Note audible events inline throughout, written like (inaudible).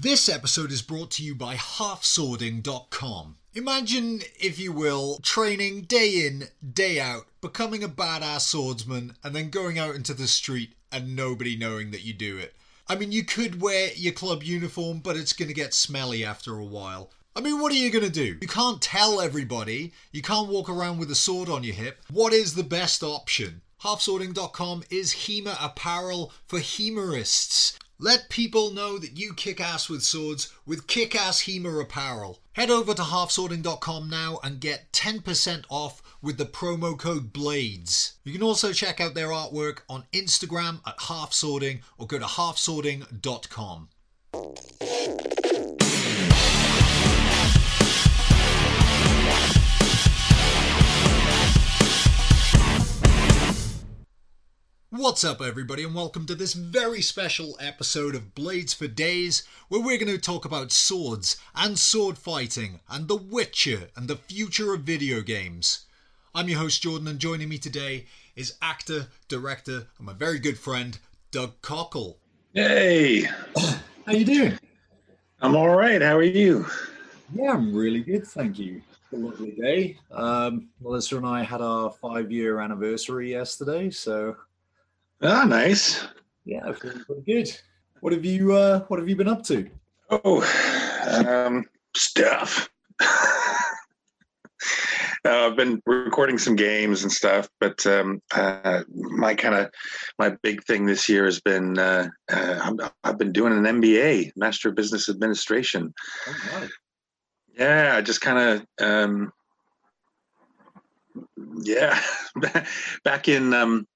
This episode is brought to you by halfswording.com. Imagine, if you will, training day in, day out, becoming a badass swordsman, and then going out into the street and nobody knowing that you do it. I mean, you could wear your club uniform, but it's going to get smelly after a while. I mean, what are you going to do? You can't tell everybody. You can't walk around with a sword on your hip. What is the best option? Halfswording.com is HEMA apparel for HEMAists. Let people know that you kick ass with swords with kick ass HEMA apparel. Head over to halfswording.com now and get 10% off with the promo code BLADES. You can also check out their artwork on Instagram at halfswording or go to halfswording.com. What's up, everybody, and welcome to this very special episode of Blades for Days, where we're going to talk about swords and sword fighting and The Witcher and the future of video games. I'm your host, Jordan, and joining me today is actor, director, and my very good friend, Doug Cockle. Hey, (clears throat) How you doing? I'm all right. How are you? Yeah, I'm really good, thank you. A lovely day. Um, Melissa and I had our five-year anniversary yesterday, so Ah, nice. yeah, feeling pretty good. What have you uh, What have you been up to? Oh, um, stuff. (laughs) Uh, I've been recording some games and stuff, but um, uh, my kind of my big thing this year has been uh, uh, I've been doing an MBA, Master of Business Administration. Oh, Yeah, I just kind of um, yeah, (laughs) back in um,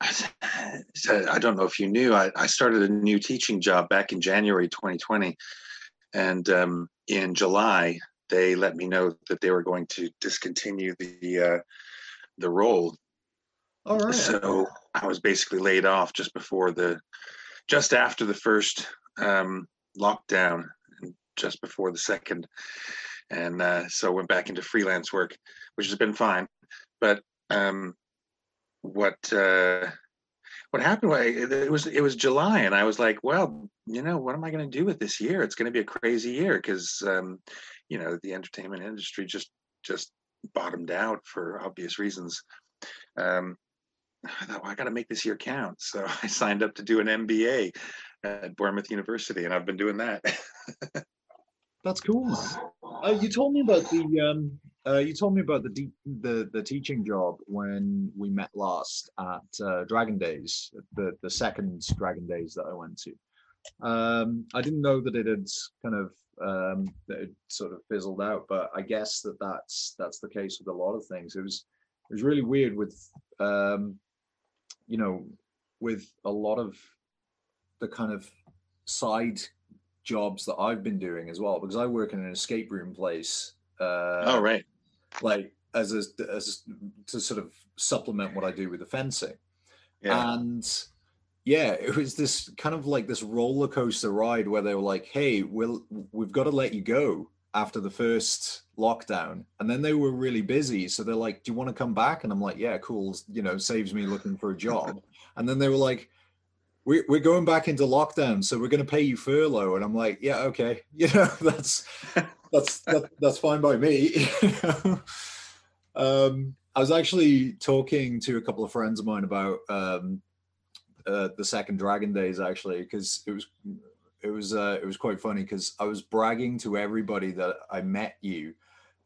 (sighs) I don't know if you knew, I, I started a new teaching job back in January 2020, and um, in July they let me know that they were going to discontinue the uh, the role. All right. So I was basically laid off just before the, just after the first um, lockdown, and just before the second, and uh, so went back into freelance work, which has been fine. But um, what uh, what happened? it was it was July, and I was like, well, you know, what am I going to do with this year? It's going to be a crazy year because um, you know the entertainment industry just just bottomed out for obvious reasons. Um, I thought, well, I got to make this year count. So (laughs) I signed up to do an MBA at Bournemouth University, and I've been doing that. (laughs) That's cool. Uh, you told me about the um, uh, you told me about the de- the the teaching job when we met last at uh, Dragon Days, the the second Dragon Days that I went to. Um, I didn't know that it had kind of um, that it sort of fizzled out, but I guess that that's that's the case with a lot of things. It was it was really weird with um, you know with a lot of the kind of side jobs that I've been doing as well because I work in an escape room place. Uh, oh, right. Like as a, as to sort of supplement what I do with the fencing, Yeah. and yeah, it was this kind of like this roller coaster ride where they were like, "Hey, we'll we've got to let you go after the first lockdown," and then they were really busy, so they're like, "Do you want to come back?" And I'm like, "Yeah, cool." You know, saves me looking for a job. (laughs) and then they were like, we're, we're going back into lockdown so we're going to pay you furlough. And i'm like yeah okay. (laughs) You know that's (laughs) that's that, that's fine by me. (laughs) You know? um i was actually talking to a couple of friends of mine about um uh, the second dragon days actually because it was it was uh, it was quite funny because i was bragging to everybody that i met you.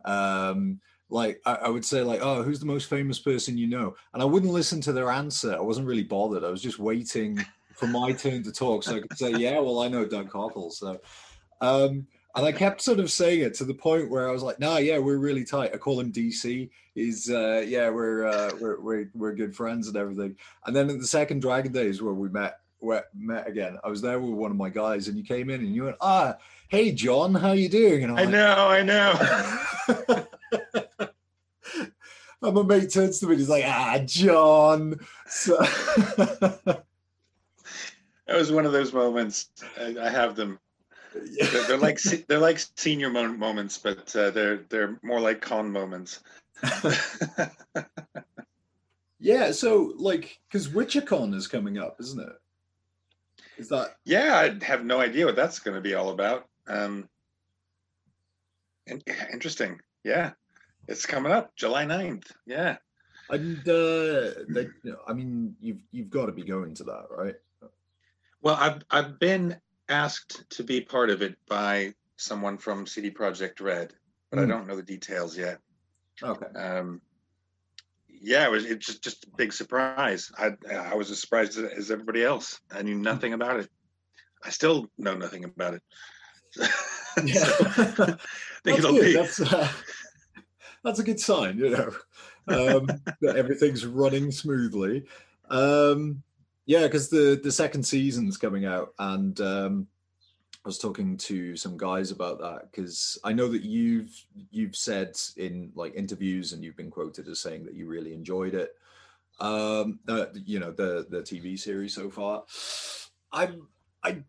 Um like I, I would say like oh who's the most famous person you know? And i wouldn't listen to their answer. I wasn't really bothered. I was just waiting for my turn to talk so i could say yeah well i know doug cockle so um and i kept sort of saying it to the point where i was like nah yeah we're really tight i call him dc he's uh yeah we're uh we're we're, we're good friends and everything and then in the second dragon days where we met where, met again i was there with one of my guys and you came in and you went ah hey john how you doing and I'm I like, know, I know. (laughs) and my mate turns to me and he's like, ah, John. So, (laughs) that was one of those moments. I, I have them. They're, they're like they're like senior mo- moments, but uh, they're they're more like con moments. (laughs) yeah, so like, because WitcherCon is coming up, isn't it? Is that? Yeah, I have no idea what that's going to be all about. Um, in- interesting. Yeah, it's coming up July 9th. Yeah. And uh, they, I mean, you've you've got to be going to that, right? Well, I've I've been asked to be part of it by someone from CD Projekt Red, but I Hmm. don't know the details yet. Okay. Um, yeah, it was it's just just a big surprise. I I was as surprised as, as everybody else. I knew nothing about it. I still know nothing about it. Yeah. (laughs) So, I (laughs) think That's good. be That's, uh, that's a good sign, you know, um, that everything's running smoothly. Um, yeah, because the the second season's coming out, and um, I was talking to some guys about that because I know that you've you've said in like interviews and you've been quoted as saying that you really enjoyed it. Um, uh, you know the the TV series so far. I'm I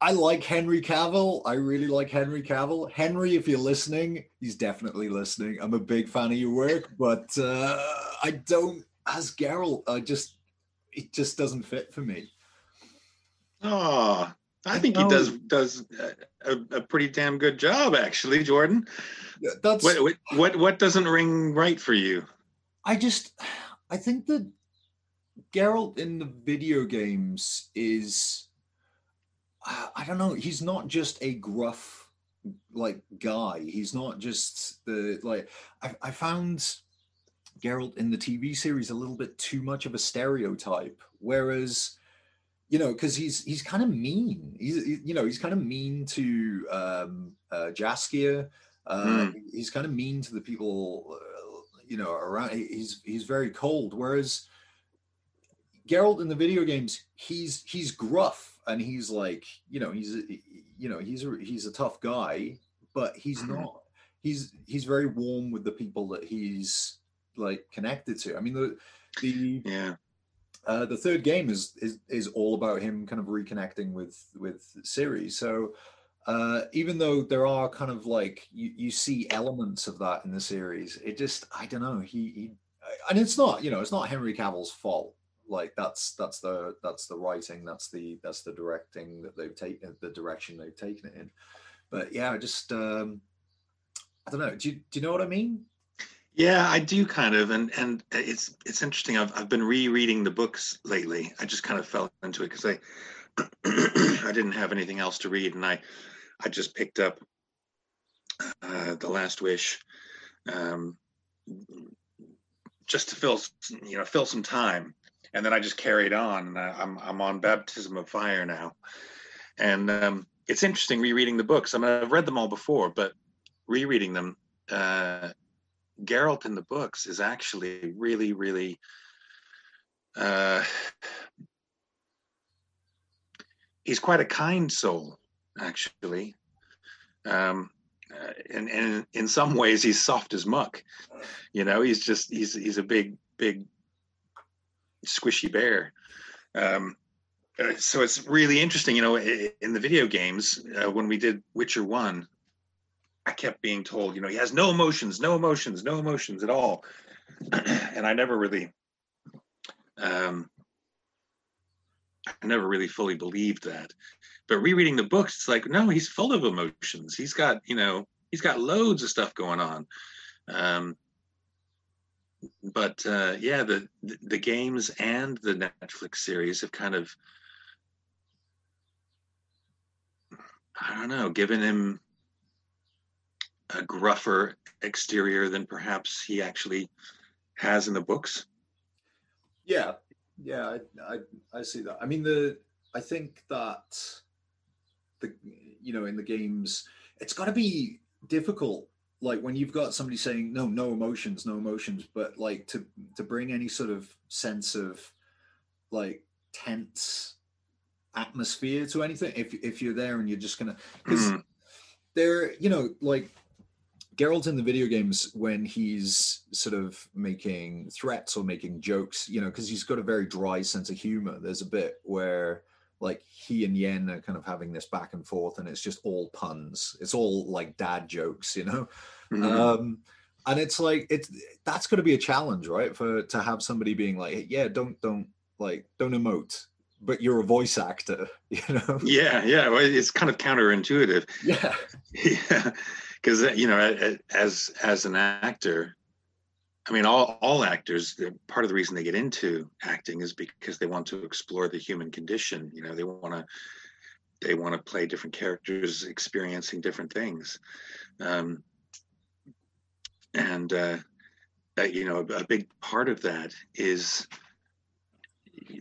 I like Henry Cavill. I really like Henry Cavill. Henry, if you're listening, he's definitely listening. I'm a big fan of your work, but uh, I don't as Geralt. I just it just doesn't fit for me. Oh, I think he does does a, a, pretty damn good job, actually, Jordan. That's What what what, what doesn't ring right for you? I just I think that Geralt in the video games is I I don't know, he's not just a gruff like guy. He's not just the like I, I found Geralt in the TV series a little bit too much of a stereotype. Whereas, you know, because he's he's kind of mean. He's he- you know he's kind of mean to um, uh, Jaskier. Uh, He's kind of mean to the people, uh, you know, around. He's he's very cold. Whereas Geralt in the video games, he's he's gruff and he's like, you know, he's a- you know he's a, he's a tough guy, but he's Mhm. not. He's he's very warm with the people that he's like connected to. I mean the the Yeah. uh, the third game is is is all about him kind of reconnecting with with Ciri. So uh, even though there are kind of like you, you see elements of that in the series, it just I don't know. He, he and it's not you know it's not Henry Cavill's fault. Like that's that's the that's the writing, that's the that's the directing that they've taken the direction they've taken it in. But yeah, I just um, I don't know. Do you, do you know what I mean? Yeah, I do kind of, and and it's it's interesting. I've I've been rereading the books lately. I just kind of fell into it because I (clears throat) I didn't have anything else to read, and I I just picked up uh, the Last Wish, um, just to fill you know fill some time, and then I just carried on. And I- I'm I'm on Baptism of Fire now, and um, it's interesting rereading the books. I mean, I've read them all before, but rereading them. Uh, Geralt in the books is actually really, really uh, he's quite a kind soul, actually. Um, uh, and, and in some (laughs) ways, he's soft as muck. You know, he's just he's he's a big, big, squishy bear. Um, uh, so it's really interesting. You know, in the video games, uh, when we did Witcher One, I kept being told, you know, he has no emotions, no emotions, no emotions at all. (clears throat) and I never really, um, I never really fully believed that. But rereading the books, it's like, no, he's full of emotions. He's got, you know, he's got loads of stuff going on. Um, but uh, yeah, the, the the games and the Netflix series have kind of, I don't know, given him a gruffer exterior than perhaps he actually has in the books. Yeah, yeah, I, I I see that. I mean, the I think that the you know in the games, it's got to be difficult. Like when you've got somebody saying no, no emotions, no emotions, but like to to bring any sort of sense of like tense atmosphere to anything. If if you're there and you're just gonna because Mm, there, you know, like Geralt in the video games when he's sort of making threats or making jokes, you know, because he's got a very dry sense of humor. There's a bit where like he and Yen are kind of having this back and forth, and it's just all puns. It's all like dad jokes, you know. mhm. Um, and it's like it's that's going to be a challenge, right? For to have somebody being like, yeah, don't don't like don't emote, but you're a voice actor, (laughs) you know? Yeah, yeah. Well, it's kind of counterintuitive. Yeah. (laughs) Yeah, because you know, as as an actor, I mean, all all actors. Part of the reason they get into acting is because they want to explore the human condition. You know, they want to they want to play different characters, experiencing different things, um, and uh, you know, a, a big part of that is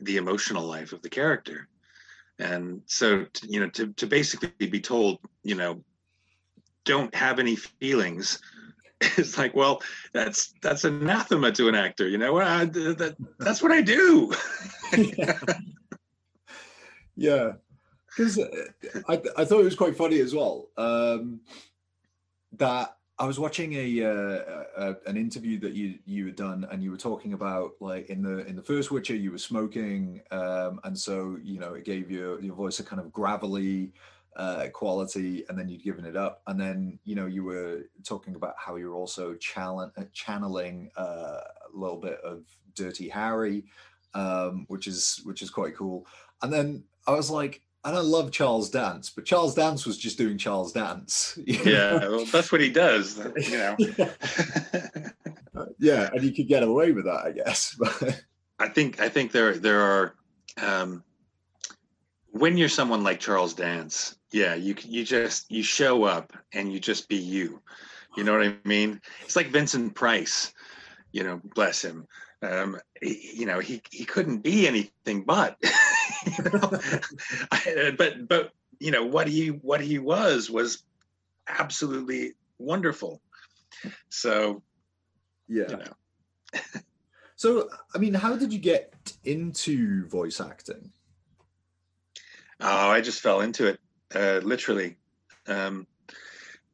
the emotional life of the character and so you know to, to basically be told you know don't have any feelings (laughs) it's like well that's that's anathema to an actor you know? I, that, that's what i do. (laughs) Yeah. Because uh, I, I thought it was quite funny as well um that I was watching a, uh, a, an interview that you you had done, and you were talking about like in the in the first Witcher, you were smoking, um, and so you know it gave your your voice a kind of gravelly uh, quality, and then you'd given it up, and then you know you were talking about how you're also channel, channeling uh, a little bit of Dirty Harry, um, which is which is quite cool, and then I was like, and I love Charles Dance, but Charles Dance was just doing Charles Dance. (laughs) Yeah, well, that's what he does, (laughs) you know. yeah, and you could get away with that, I guess. (laughs) But I think I think there there are um, when you're someone like Charles Dance, yeah, you you just you show up and you just be you. You know what I mean? It's like Vincent Price, you know, bless him. Um, he, you know, he he couldn't be anything but. (laughs) you know? (laughs) but but you know what he what he was was absolutely wonderful. So yeah. You know. (laughs) so I mean, how did you get into voice acting? Oh, I just fell into it, uh, literally. Um, (clears throat)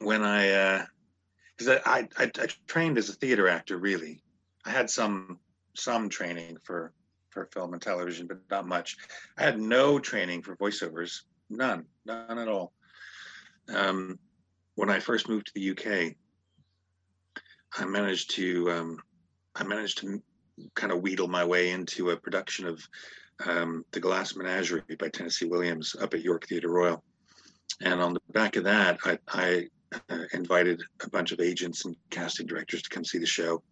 when I, because uh, I, I, I trained as a theater actor, really. I had some some training for for film and television, but not much. I had no training for voiceovers, none, none at all. Um, when I first moved to the UK, I managed to um, I managed to kind of wheedle my way into a production of um, The Glass Menagerie by Tennessee Williams up at York Theatre Royal. And on the back of that, I, I uh, invited a bunch of agents and casting directors to come see the show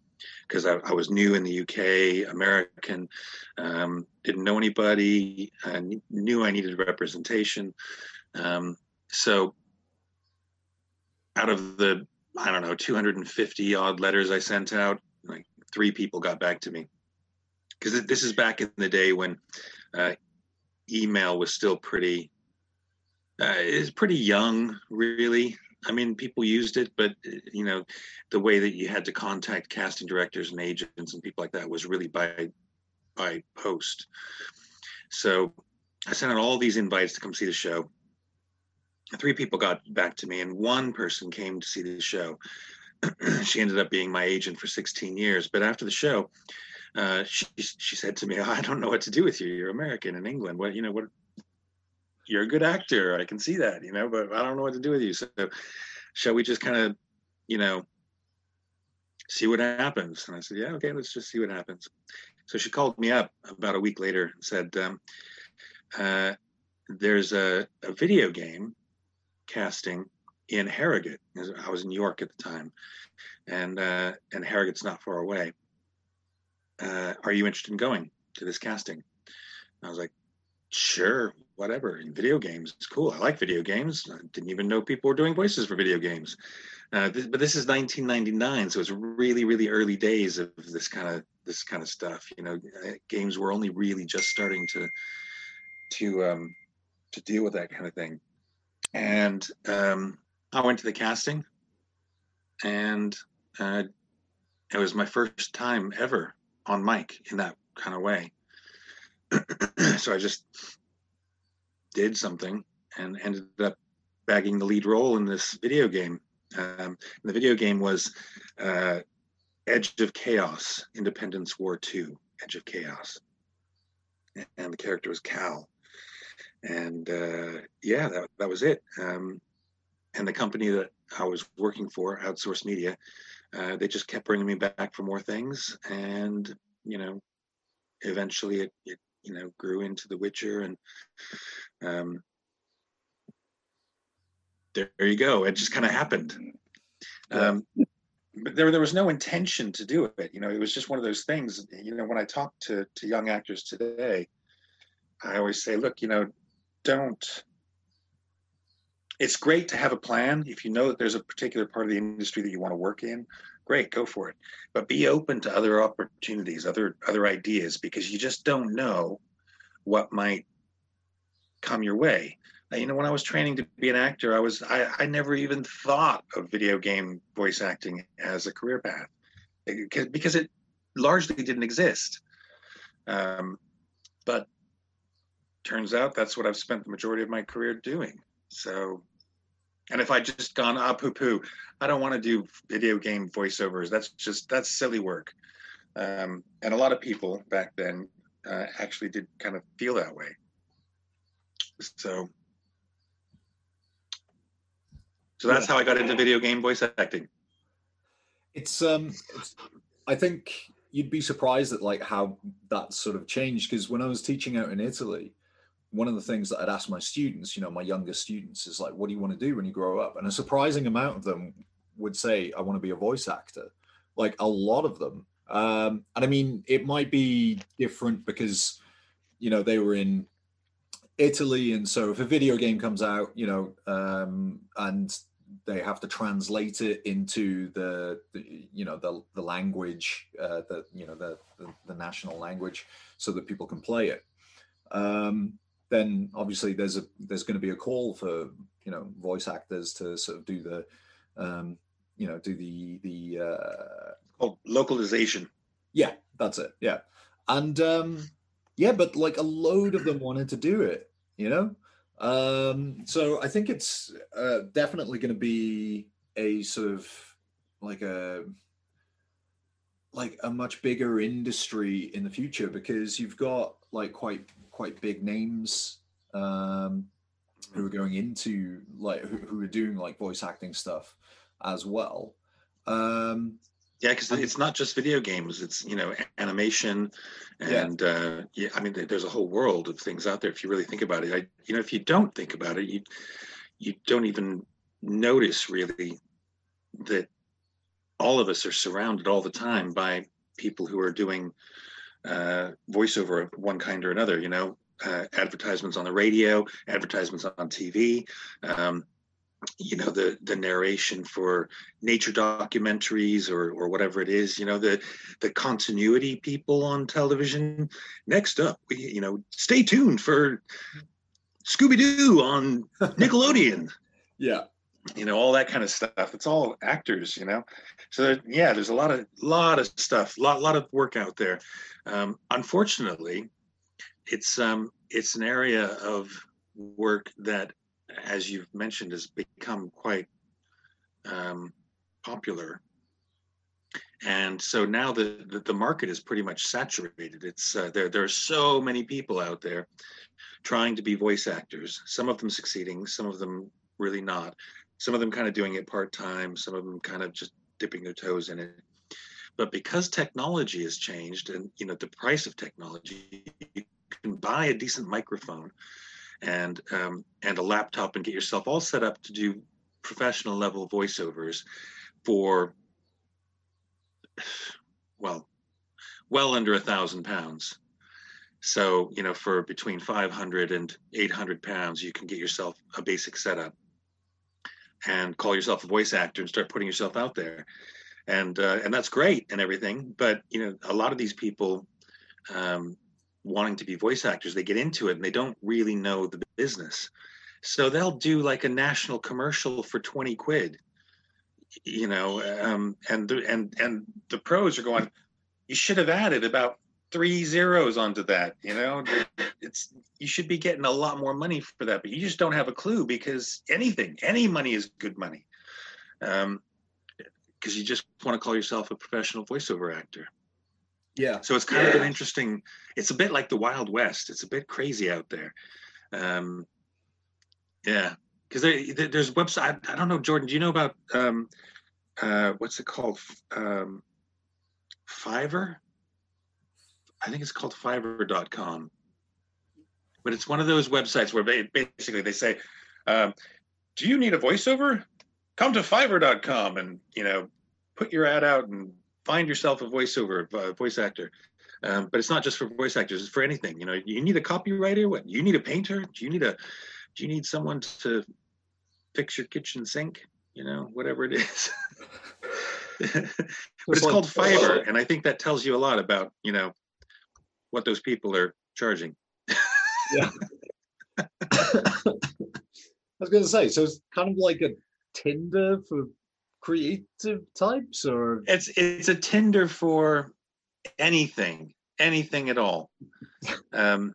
because I, I, was new in the UK, American, um, didn't know anybody, and knew I needed representation. Um, so, out of the I don't know 250 odd letters I sent out, like three people got back to me because this is back in the day when uh, email was still pretty uh, is pretty young, really. I mean, people used it, but you know, the way that you had to contact casting directors and agents and people like that was really by by post. So I sent out all these invites to come see the show. Three people got back to me, and one person came to see the show. (clears throat) she ended up being my agent for 16 years. But after the show, uh, she she said to me, "I don't know what to do with you. You're American in England. What you know what you're a good actor. I can see that, you know, but I don't know what to do with you. So shall we just kind of, you know, see what happens? And I said, yeah, okay, let's just see what happens. So she called me up about a week later and said, um, uh, there's a, a video game casting in Harrogate. I was in New York at the time, and uh, and Harrogate's not far away. Uh, are you interested in going to this casting? I was like, sure, whatever. Video games it's cool. I like video games. I didn't even know people were doing voices for video games. Uh, th- but this is 1999 so it's really really early days of this kind of this kind of stuff you know. Uh, games were only really just starting to to um to deal with that kind of thing. And um i went to the casting and uh it was my first time ever on mic in that kind of way (clears throat) so i just did something and ended up bagging the lead role in this video game. Um, the video game was uh, Edge of Chaos, Independence War II, Edge of Chaos. And the character was Cal. And uh, yeah, that, that was it. Um, and the company that I was working for, Outsource Media, uh, they just kept bringing me back for more things. And, you know, eventually it, it you know grew into The Witcher, and um, there, there you go. It just kind of happened. Um, but there, there was no intention to do it. You know, it was just one of those things. You know, when I talk to to young actors today, I always say, look, you know, don't. It's great to have a plan. If you know that there's a particular part of the industry that you want to work in, great, go for it. But be open to other opportunities, other other ideas, because you just don't know what might come your way. You know, when I was training to be an actor, I was I, I never even thought of video game voice acting as a career path because it largely didn't exist. Um, but turns out that's what I've spent the majority of my career doing. So, and if I just gone ah poo poo, I don't want to do video game voiceovers. That's just that's silly work. Um, and a lot of people back then uh, actually did kind of feel that way. So, so that's how I got into video game voice acting. It's um, it's, I think you'd be surprised at like how that sort of changed because when I was teaching out in Italy, one of the things that I'd ask my students, you know, my younger students, is like, what do you want to do when you grow up? And a surprising amount of them would say, I want to be a voice actor. Like a lot of them. Um, and I mean, it might be different because, you know, they were in Italy. And so if a video game comes out, you know, um, and they have to translate it into the, the you know the the language uh, the you know the, the, the national language so that people can play it um, then obviously there's a there's going to be a call for you know voice actors to sort of do the um, you know do the the uh, oh localization. Yeah that's it yeah. And um yeah but like a load of them wanted to do it you know? Um so i think it's uh, definitely going to be a sort of like a like a much bigger industry in the future because you've got like quite quite big names um, who are going into like who, who are doing like voice acting stuff as well. Um, yeah, because it's not just video games; it's you know animation, and yeah. Uh, yeah, I mean, there's a whole world of things out there. If you really think about it, I, you know, if you don't think about it, you you don't even notice really that all of us are surrounded all the time by people who are doing uh, voiceover of one kind or another. You know, uh, advertisements on the radio, advertisements on TV. Um, you know the the narration for nature documentaries or or whatever it is you know the the continuity people on television next up we you know stay tuned for scooby-doo on (laughs) nickelodeon yeah you know all that kind of stuff. It's all actors you know? So yeah there's a lot of lot of stuff lot lot of work out there. Um, unfortunately it's um it's an area of work that as you've mentioned has become quite um, popular. And so now the, the, the market is pretty much saturated. It's uh, there there are so many people out there trying to be voice actors some of them succeeding some of them really not some of them kind of doing it part time, some of them kind of just dipping their toes in it. But because technology has changed and you know the price of technology, you can buy a decent microphone and um, and a laptop and get yourself all set up to do professional level voiceovers for well well under a thousand pounds so you know for between 500 and 800 pounds you can get yourself a basic setup and call yourself a voice actor and start putting yourself out there. And uh, and that's great and everything but you know a lot of these people um, wanting to be voice actors they get into it and they don't really know the business. So they'll do like a national commercial for 20 quid you know um, and the, and and the pros are going you should have added about three zeros onto that you know? It's you should be getting a lot more money for that but you just don't have a clue because anything any money is good money. Um because you just want to call yourself a professional voiceover actor. Yeah. So it's kind yeah. of an interesting it's a bit like the wild west. It's a bit crazy out there. Um yeah. Because there, there's website I, I don't know jordan do you know about um uh what's it called? Um fiverr I think it's called Fiverr.com. But it's one of those websites where they, basically they say, um, "Do you need a voiceover? Come to Fiverr.com and you know, put your ad out and find yourself a voiceover, a voice actor." Um, but it's not just for voice actors; it's for anything. You know, you need a copywriter. What? You need a painter? Do you need a? Do you need someone to fix your kitchen sink? You know, whatever it is. (laughs) but it's called Fiverr, and I think that tells you a lot about you know what those people are charging. yeah. (laughs) I was going to say, so it's kind of like a Tinder for creative types, or it's it's a Tinder for anything, anything at all. Um,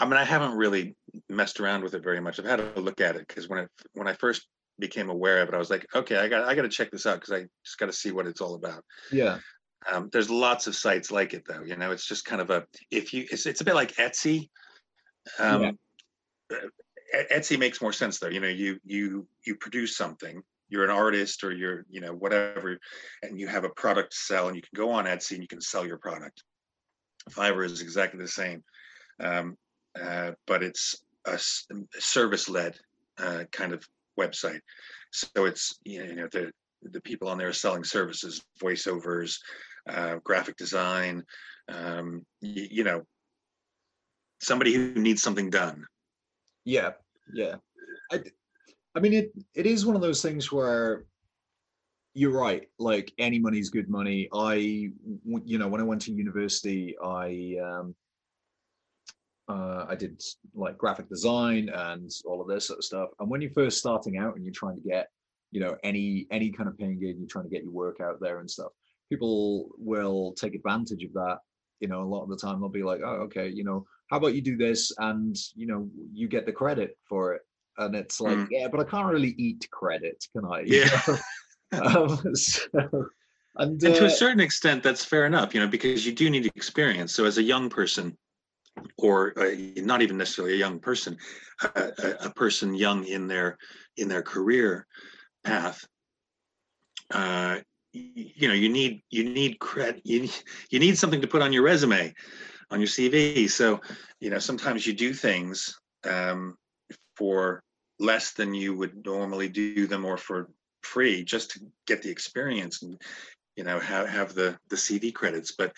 I mean, I haven't really messed around with it very much. I've had a look at it because when I when I first became aware of it, I was like, okay, I got I got to check this out because I just got to see what it's all about. Yeah. Um, there's lots of sites like it though. You know, it's just kind of a if you it's it's a bit like Etsy. Um, yeah. Etsy makes more sense though. You know, you you you produce something. You're an artist or you're you know whatever, and you have a product to sell, and you can go on Etsy and you can sell your product. Fiverr is exactly the same, um, uh, but it's a, a service-led uh, kind of website. So it's you know the the people on there are selling services, voiceovers, uh, graphic design, um, you, you know, somebody who needs something done. Yeah, yeah. I, I mean, it it is one of those things where you're right. Like any money's good money. I, you know, when I went to university, I um, uh, I did like graphic design and all of this sort of stuff. And when you're first starting out and you're trying to get, you know, any any kind of paying gig, you're trying to get your work out there and stuff. People will take advantage of that. You know, a lot of the time they'll be like, "Oh, okay, you know, how about you do this and you know you get the credit for it." And it's like, mm. yeah, but I can't really eat credit, can I? Yeah. (laughs) um, (laughs) so, and, and to a uh, certain extent, that's fair enough, you know, because you do need experience. So as a young person, or a, not even necessarily a young person, a, a, person young in their in their career path. Uh, you know, you need you need credit. You you need something to put on your resume, on your CV. So, you know, sometimes you do things um, for less than you would normally do them, or for free, just to get the experience and you know have have the the CV credits. But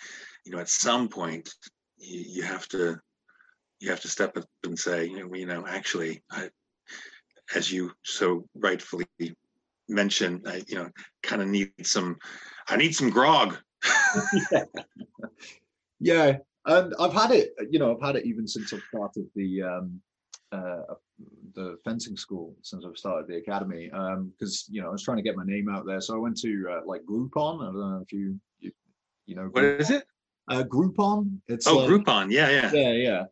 you know, at some point, you, you have to you have to step up and say, you know, you know actually, I, as you so rightfully mentioned, I, you know, kind of need some, I need some grog. yeah. (laughs) (laughs) yeah, and I've had it. You know, I've had it even since I've started the um, uh, the fencing school since I've started the academy. Um because you know, I was trying to get my name out there, so I went to uh, like Groupon. I don't know if you you, you know. What Groupon. is it? Uh, Groupon. It's oh, like, Groupon. Yeah, yeah, yeah, yeah.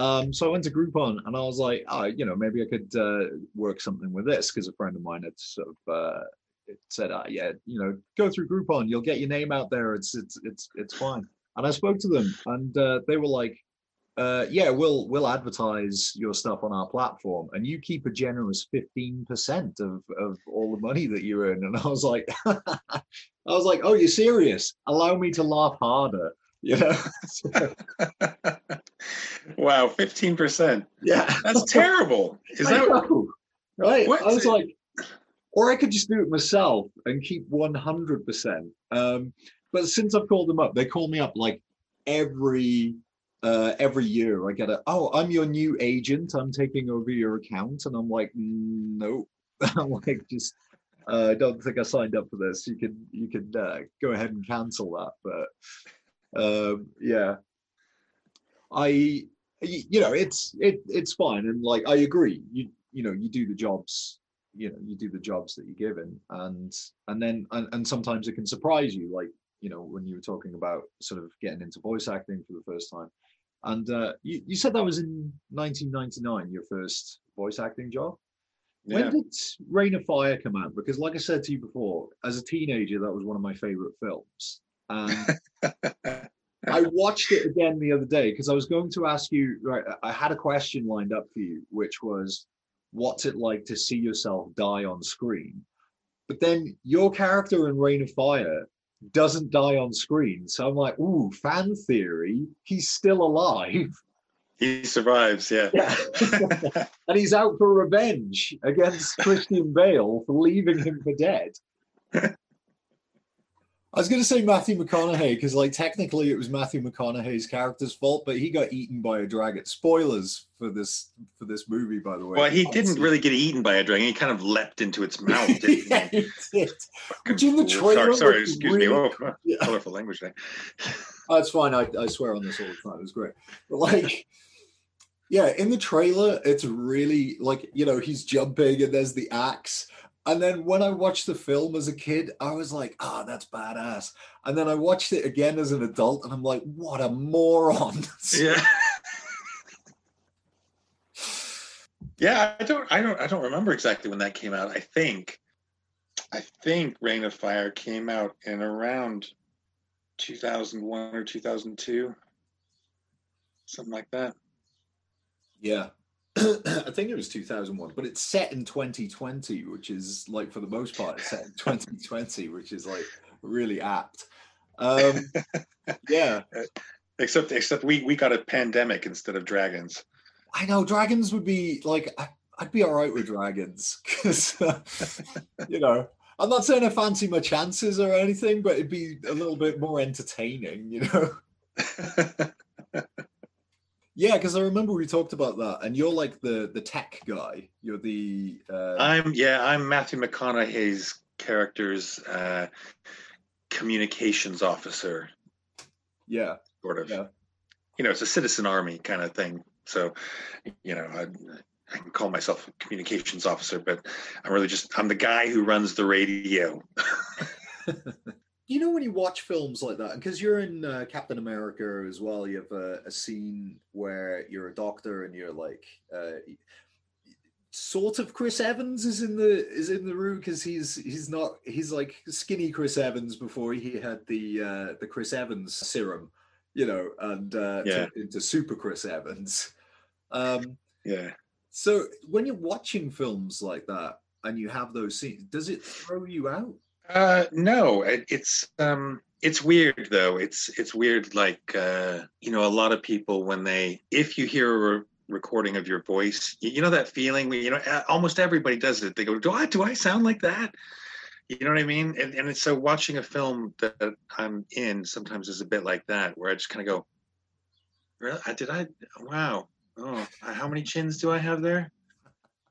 Um, so I went to Groupon and I was like, oh, you know, maybe I could uh, work something with this because a friend of mine had sort of uh, said, oh, yeah, you know, go through Groupon, you'll get your name out there. It's it's it's it's fine. And I spoke to them and uh, they were like, uh, yeah, we'll we'll advertise your stuff on our platform, and you keep a generous fifteen percent of of all the money that you earn. And I was like, (laughs) I was like, oh, you're serious? Allow me to laugh harder. You know? (laughs) wow, 15%. Yeah. That's terrible. Is that know, right? I was like, or I could just do it myself and keep 100%. Um, but since I've called them up, they call me up like every uh, every year. I get a, oh, I'm your new agent. I'm taking over your account, and I'm like, no, (laughs) I'm like just. Uh, I don't think I signed up for this. You can you can uh, go ahead and cancel that, but um, yeah, I you know it's it it's fine and like I agree. You you know you do the jobs you know you do the jobs that you're given and and then and, and sometimes it can surprise you like you know when you were talking about sort of getting into voice acting for the first time and uh, you, you said that was in 1999 your first voice acting job when did Reign of Fire come out? Because, like I said to you before, as a teenager, that was one of my favorite films. And (laughs) (laughs) I watched it again the other day because I was going to ask you. Right, I had a question lined up for you, which was, "What's it like to see yourself die on screen?" But then your character in Reign of Fire doesn't die on screen. So I'm like, ooh, fan theory, he's still alive. (laughs) He survives, yeah. Yeah. (laughs) and he's out for revenge against Christian Bale for leaving him for dead. I was going to say Matthew McConaughey because, like, technically it was Matthew McConaughey's character's fault, but he got eaten by a dragon. Spoilers for this for this movie, by the way. Well, he didn't really get eaten by a dragon. He kind of leapt into its mouth. (laughs) Yeah, he? did. (laughs) Which in the Sorry, trailer, sorry, looked excuse really me. Oh. Yeah. colorful language there. (laughs) Oh, it's fine. I, I swear on this all the time. It was great. But like, yeah, in the trailer, it's really like, you know, he's jumping and there's the axe. And then when I watched the film as a kid, I was like, ah, that's badass. And then I watched it again as an adult and I'm like, what a moron. (laughs) Yeah. yeah, I don't I don't I don't remember exactly when that came out. I think I think Reign of Fire came out in around 2001 or 2002. Something like that. Yeah. (clears throat) I think it was 2001, but it's set in 2020, which is like for the most part, it's set in (laughs) 2020, which is like really apt. Um, (laughs) yeah, Except except we we got a pandemic instead of dragons. I know dragons would be like, I, I'd be all right with dragons (laughs) because, you know, I'm not saying I fancy my chances or anything, but it'd be a little bit more entertaining, you know? Yeah, because I remember we talked about that, and you're like the the tech guy. You're the uh, I'm yeah, I'm Matthew McConaughey's character's uh, communications officer, yeah, sort of. Yeah. You know, it's a citizen army kind of thing. So, you know, I, I can call myself a communications officer, but I'm really just I'm the guy who runs the radio. (laughs) (laughs) you know when you watch films like that because you're in uh, captain america as well you have a, a scene where you're a doctor and you're like uh, sort of chris evans is in the is in the room because he's he's not he's like skinny chris evans before he had the uh the chris evans serum you know and uh Yeah. turned into super chris evans um yeah. so when you're watching films like that and you have those scenes does it throw you out Uh, no, it, it's um, it's weird though. It's it's weird. Like uh, you know, a lot of people when they if you hear a recording of your voice, you, you know that feeling. Where, you know, almost everybody does it. They go, "Do I do I sound like that?" You know what I mean? And and so watching a film that I'm in sometimes is a bit like that, where I just kind of go, "Really? Did I? Wow. Oh, how many chins do I have there?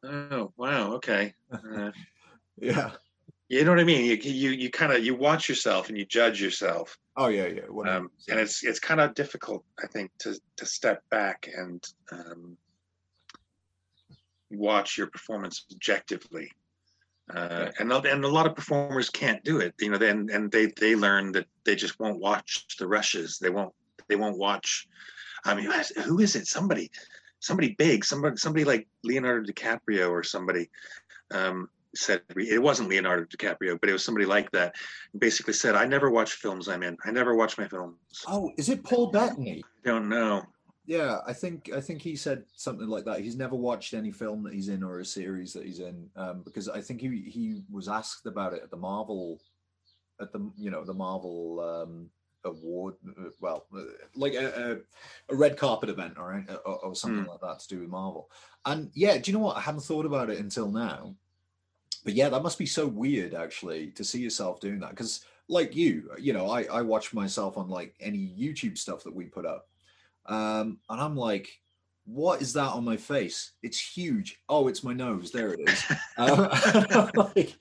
Oh, wow. Okay." Uh, (laughs) yeah you know what I mean? You you you kind of you watch yourself and you judge yourself, oh yeah yeah um, 100%. and it's it's kind of difficult, I think, to to step back and um, watch your performance objectively. Uh, and a- and a lot of performers can't do it, you know. Then and they they learn that they just won't watch the rushes. They won't they won't watch. I mean, who is, who is it? Somebody, somebody big, somebody somebody like Leonardo DiCaprio or somebody. Um, said it wasn't Leonardo DiCaprio, but it was somebody like that. Basically said, "I never watch films I'm in. I never watch my films. oh is it paul bettany Don't know." Yeah, I think I think he said something like that. He's never watched any film that he's in or a series that he's in, um, because I think he he was asked about it at the Marvel, at the you know the Marvel um, award, well, like a, a, a red carpet event or or, or something like that to do with Marvel. And yeah, do you know what? I hadn't thought about it until now, but yeah, that must be so weird actually to see yourself doing that because like you, you know, I I watch myself on like any YouTube stuff that we put up. Um, and I'm like, what is that on my face? It's huge. Oh, it's my nose. There it is. um, (laughs) (laughs) like,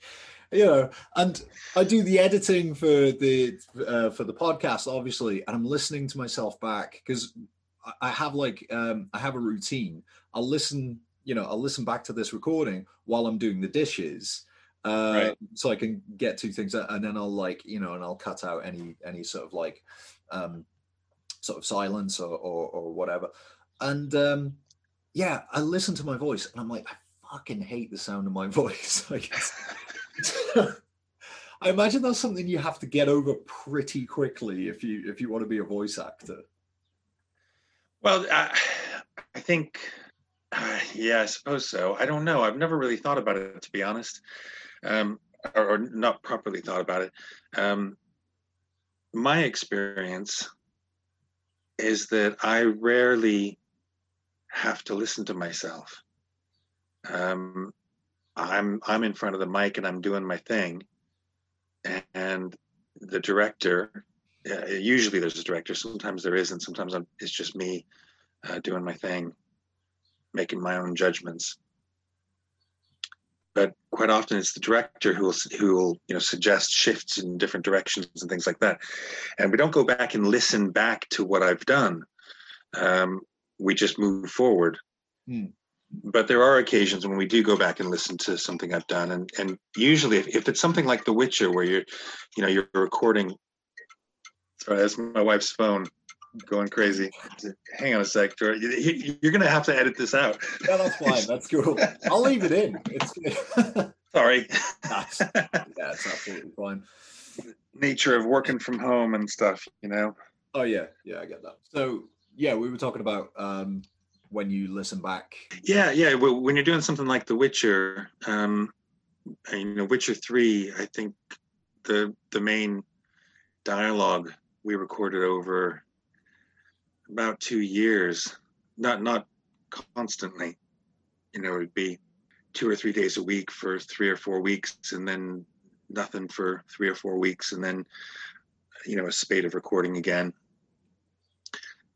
you know, and I do the editing for the uh, for the podcast, obviously, and I'm listening to myself back because I have like um, I have a routine. I'll listen, you know, I'll listen back to this recording while I'm doing the dishes. Uh, Right. so I can get two things, and then I'll like, you know, and I'll cut out any any sort of like um, sort of silence or, or or whatever. And um yeah, I listen to my voice and I'm like, I fucking hate the sound of my (laughs) voice. like it's- (laughs) I imagine that's something you have to get over pretty quickly if you if you want to be a voice actor. Well, I, I think, (sighs) yeah, I suppose so. I don't know. I've never really thought about it, to be honest, um, or, or not properly thought about it. Um, my experience is that I rarely have to listen to myself. Um, I'm I'm in front of the mic and I'm doing my thing, and the director. Uh, usually, there's a director. Sometimes there isn't. Sometimes I'm, it's just me uh, doing my thing, making my own judgments. But quite often, it's the director who will who will you know suggest shifts in different directions and things like that. And we don't go back and listen back to what I've done. Um, we just move forward. Hmm but there are occasions when we do go back and listen to something I've done, and and usually if, if it's something like The Witcher, where you're, you know, you're recording. Sorry, that's my wife's phone going crazy. Hang on a sec, George. You're gonna have to edit this out. Yeah, that's fine. That's cool. I'll leave it in. It's (laughs) sorry. That's, yeah, it's absolutely fine. Nature of working from home and stuff, you know. Oh yeah, yeah, I get that. So yeah, we were talking about um when you listen back? Yeah, yeah. Well, when you're doing something like The Witcher, um, you know, Witcher Three, I think the the main dialogue we recorded over about two years, not not constantly. You know, it'd be two or three days a week for three or four weeks, and then nothing for three or four weeks, and then you know a spate of recording again.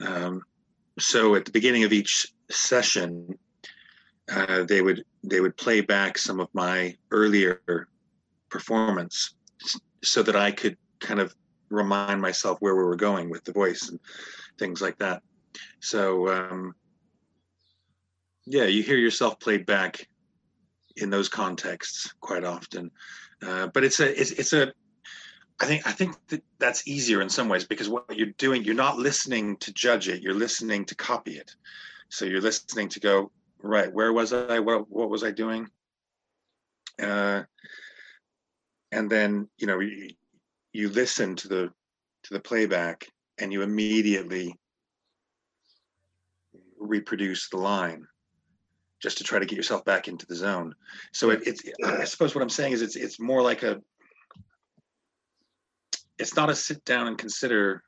Um, so at the beginning of each session, uh, they would they would play back some of my earlier performance, so that I could kind of remind myself where we were going with the voice and things like that. So um, yeah, you hear yourself played back in those contexts quite often, uh, but it's a it's, it's a I think I think that that's easier in some ways because what you're doing, you're not listening to judge it, you're listening to copy it. So you're listening to go right. Where was I? What what was I doing? Uh, and then you know you, you listen to the to the playback and you immediately reproduce the line just to try to get yourself back into the zone. So it, it's I suppose what I'm saying is it's it's more like a it's not a sit down and consider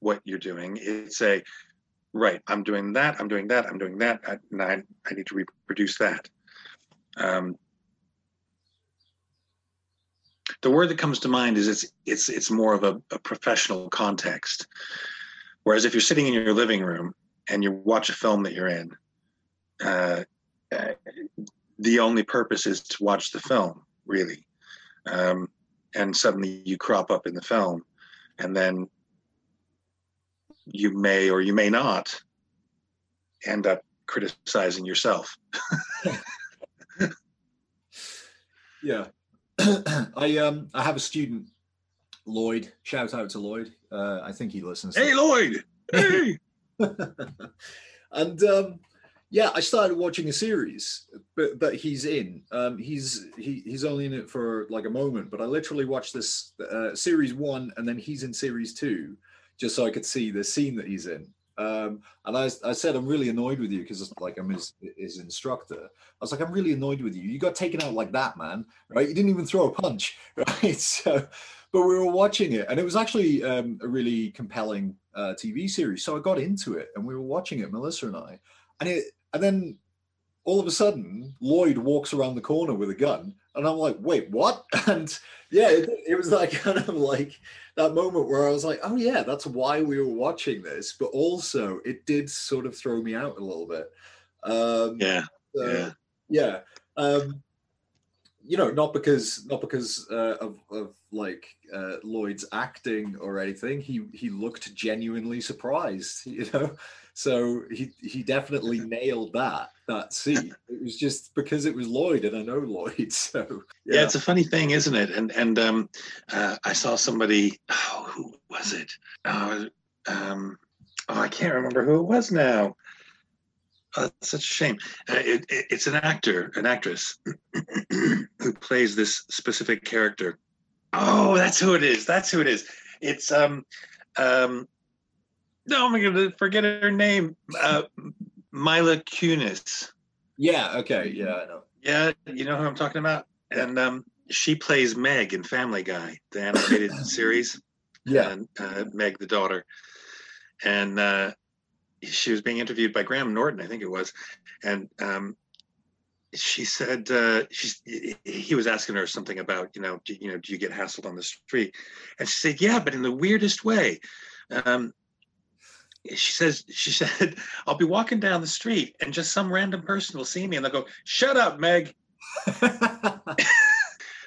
what you're doing. It's a right. I'm doing that. I'm doing that. I'm doing that. I, and I, I need to reproduce that. Um, the word that comes to mind is it's it's it's more of a, a professional context. Whereas if you're sitting in your living room and you watch a film that you're in, uh, uh, the only purpose is to watch the film, really. Um, and suddenly you crop up in the film and then you may or you may not end up criticizing yourself (laughs) yeah i um i have a student lloyd. Shout out to lloyd. Uh i think he listens hey lloyd! Hey! (laughs) And um yeah, I started watching a series, but that he's in. Um, he's he he's only in it for like a moment, but I literally watched this uh, series one, and then he's in series two, just so I could see the scene that he's in. Um, and I, I said I'm really annoyed with you because like I'm his, his instructor. I was like I'm really annoyed with you. You got taken out like that, man. Right? You didn't even throw a punch, (laughs) right? So, but we were watching it, and it was actually um, a really compelling uh, TV series. So I got into it, and we were watching it, Melissa and I, and it and then all of a sudden, Lloyd walks around the corner with a gun, and I'm like, wait, what? (laughs) And yeah, it, it, was like (laughs) kind of like that moment where I was like, oh yeah, that's why we were watching this. But also, it did sort of throw me out a little bit. Um, yeah, yeah, yeah. Um, you know, not because not because uh, of of like uh, Lloyd's acting or anything. He he looked genuinely surprised. (laughs) You know, so he he definitely nailed that that scene. It was just because it was Lloyd, and I know Lloyd. (laughs) So yeah, yeah it's a funny thing, isn't it? And and um, uh, I saw somebody. Oh, who was it? Oh, um, oh, I can't remember who it was now. Oh, that's such a shame. Uh, it, it, it's an actor, an actress, (clears throat) who plays this specific character. Oh, that's who it is. That's who it is. It's um, um, no, I'm gonna forget her name. Uh, Mila Kunis. Yeah. Okay. Yeah, I know. Yeah, you know who I'm talking about. And um, she plays Meg in Family Guy, the animated (laughs) series. Yeah. and uh, Meg, the daughter, and uh, she was being interviewed by Graham Norton, I think it was, and um, she said uh, she's he was asking her something about you know do, you know do you get hassled on the street, and she said yeah, but in the weirdest way. Um, she says she said (laughs) I'll be walking down the street and just some random person will see me and they'll go shut up Meg. (laughs)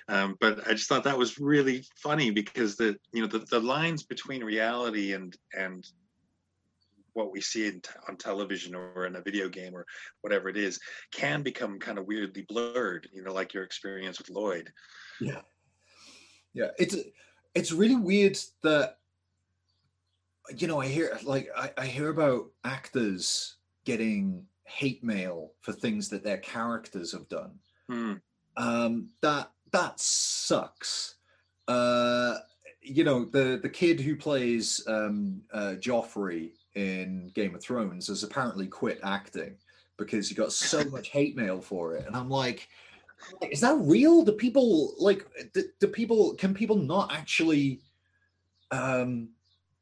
um, but I just thought that was really funny because the you know the, the lines between reality and and what we see in, on television or in a video game or whatever it is can become kind of weirdly blurred you know like your experience with lloyd yeah yeah it's it's really weird that you know i hear like i, I hear about actors getting hate mail for things that their characters have done. Hmm. um that that sucks. Uh you know the the kid who plays um uh joffrey in game of thrones has apparently quit acting because he got so (laughs) much hate mail for it. And i'm like is that real? Do people like do, do people can people not actually um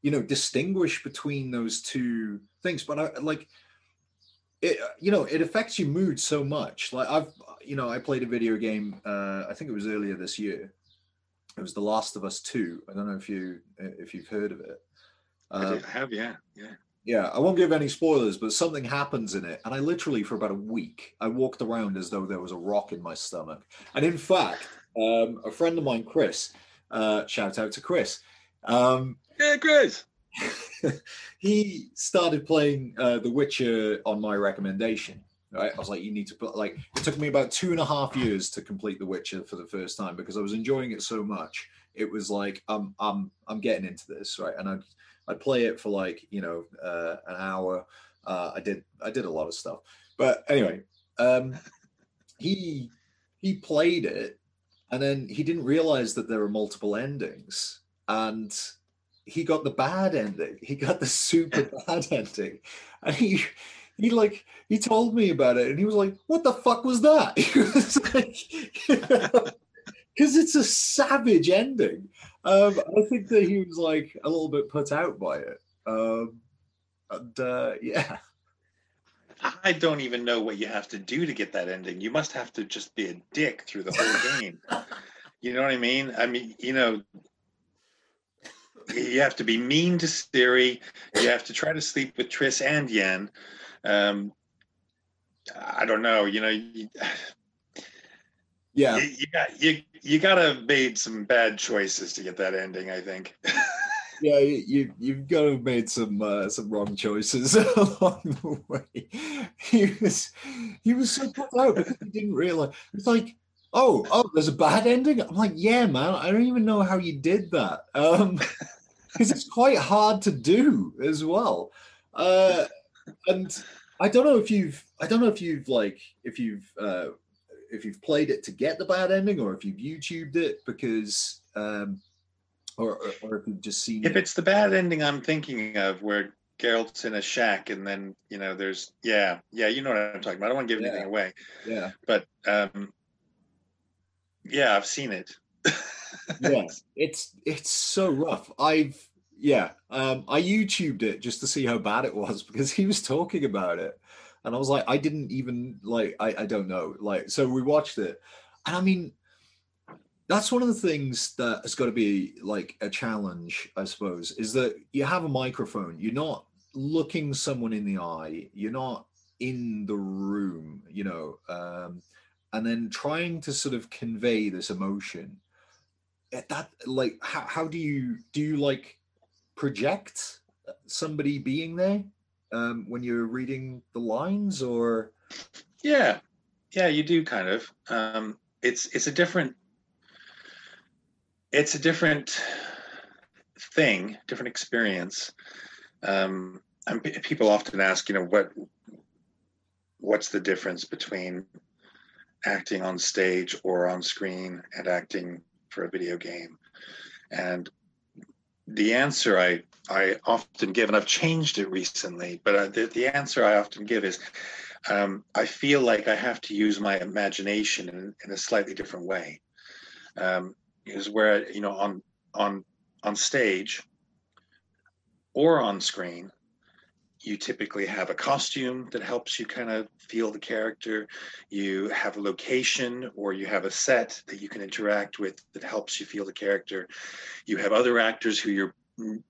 you know distinguish between those two things. But i like it you know it affects your mood so much. Like i've you know i played a video game uh i think it was earlier this year. It was the last of us 2 i don't know if you if you've heard of it. I uh, did have yeah yeah. yeah, I won't give any spoilers, but something happens in it. And I literally, for about a week, I walked around as though there was a rock in my stomach. And in fact, um, a friend of mine, Chris, uh, shout out to Chris, um, yeah chris (laughs) he started playing uh, The Witcher on my recommendation. Right, I was like, you need to put like. It took me about two and a half years to complete The Witcher for the first time because I was enjoying it so much. It was like, I'm, I'm, I'm getting into this, right? And I, I'd play it for like you know uh, an hour. Uh, I did I did a lot of stuff, but anyway, um, he he played it, and then he didn't realize that there were multiple endings, and he got the bad ending. He got the super (laughs) bad ending, and he he like he told me about it, and he was like, "What the fuck was that?" (laughs) Was like. (laughs) Because it's a savage ending. Um, I think that he was like a little bit put out by it. Um, and uh, yeah, i don't even know what you have to do to get that ending you must have to just be a dick through the whole game you know what i mean i mean you know you have to be mean to Ciri. You have to try to sleep with Triss and Yen. Um, I don't know. You know, you, yeah, you, you got you you gotta have made some bad choices to get that ending. I think. (laughs) yeah. You you- you've got to have made some uh, some wrong choices (laughs) along the way. He was he was so put out because he didn't realize. It's like. Oh, oh, there's a bad ending. I'm like, yeah, man. I don't even know how you did that. Um, (laughs) because it's quite hard to do as well. Uh, and I don't know if you've, I don't know if you've like, if you've, uh, if you've played it to get the bad ending, or if you've YouTubed it because, um, or or, or if you've just seen if it. it's the bad ending I'm thinking of, where Geralt's in a shack and then you know there's yeah yeah you know what I'm talking about. I don't want to give anything away, Yeah, but um, yeah, I've seen it. (laughs) yeah, it's it's so rough. I've yeah, um, I YouTubed it just to see how bad it was (laughs) because he was talking about it, and I was like, I didn't even like, I I don't know, like, so we watched it, and I mean, that's one of the things that has got to be like a challenge, I suppose, is that you have a microphone, you're not looking someone in the eye, you're not in the room, you know, um, and then trying to sort of convey this emotion that like how, how do you do you like project somebody being there um when you're reading the lines or Yeah, yeah, you do kind of. Um, it's it's a different it's a different thing, different experience. Um, and pe- people often ask, you know, what what's the difference between acting on stage or on screen and acting for a video game? And the answer I I often give, and I've changed it recently, but uh, the, the answer I often give is um, I feel like I have to use my imagination in, in a slightly different way. Um, is where you know on on on stage or on screen, you typically have a costume that helps you kind of feel the character. You have a location or you have a set that you can interact with that helps you feel the character. You have other actors who you're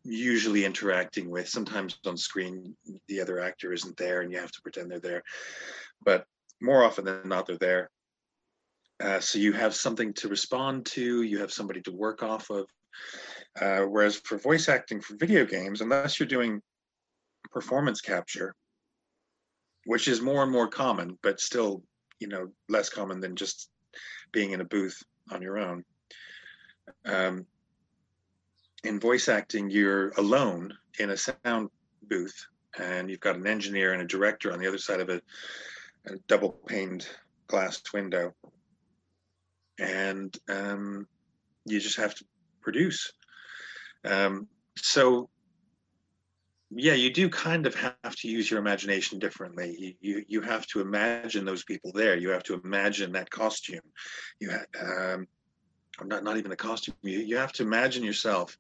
usually interacting with. Sometimes on screen, the other actor isn't there and you have to pretend they're there. But more often than not, they're there. Uh, so you have something to respond to, you have somebody to work off of. Uh, whereas for voice acting for video games, unless you're doing performance capture, which is more and more common, but still, you know, less common than just being in a booth on your own. Um, in voice acting, you're alone in a sound booth, and you've got an engineer and a director on the other side of a, a double paned glass window, and um, you just have to produce. Um, so yeah you do kind of have to use your imagination differently. You, you you have to imagine those people there. You have to imagine that costume. You um not not even a costume. You, you have to imagine yourself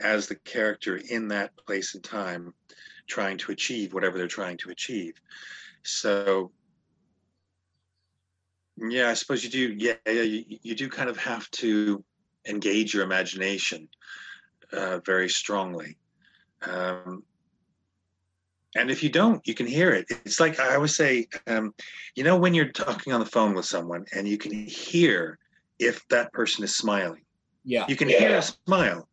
as the character in that place and time trying to achieve whatever they're trying to achieve. So yeah i suppose you do yeah, yeah you, you do kind of have to engage your imagination uh, very strongly. Um, and if you don't you can hear it. It's like i always say um, you know when you're talking on the phone with someone and you can hear if that person is smiling. Yeah. You can yeah. hear a smile.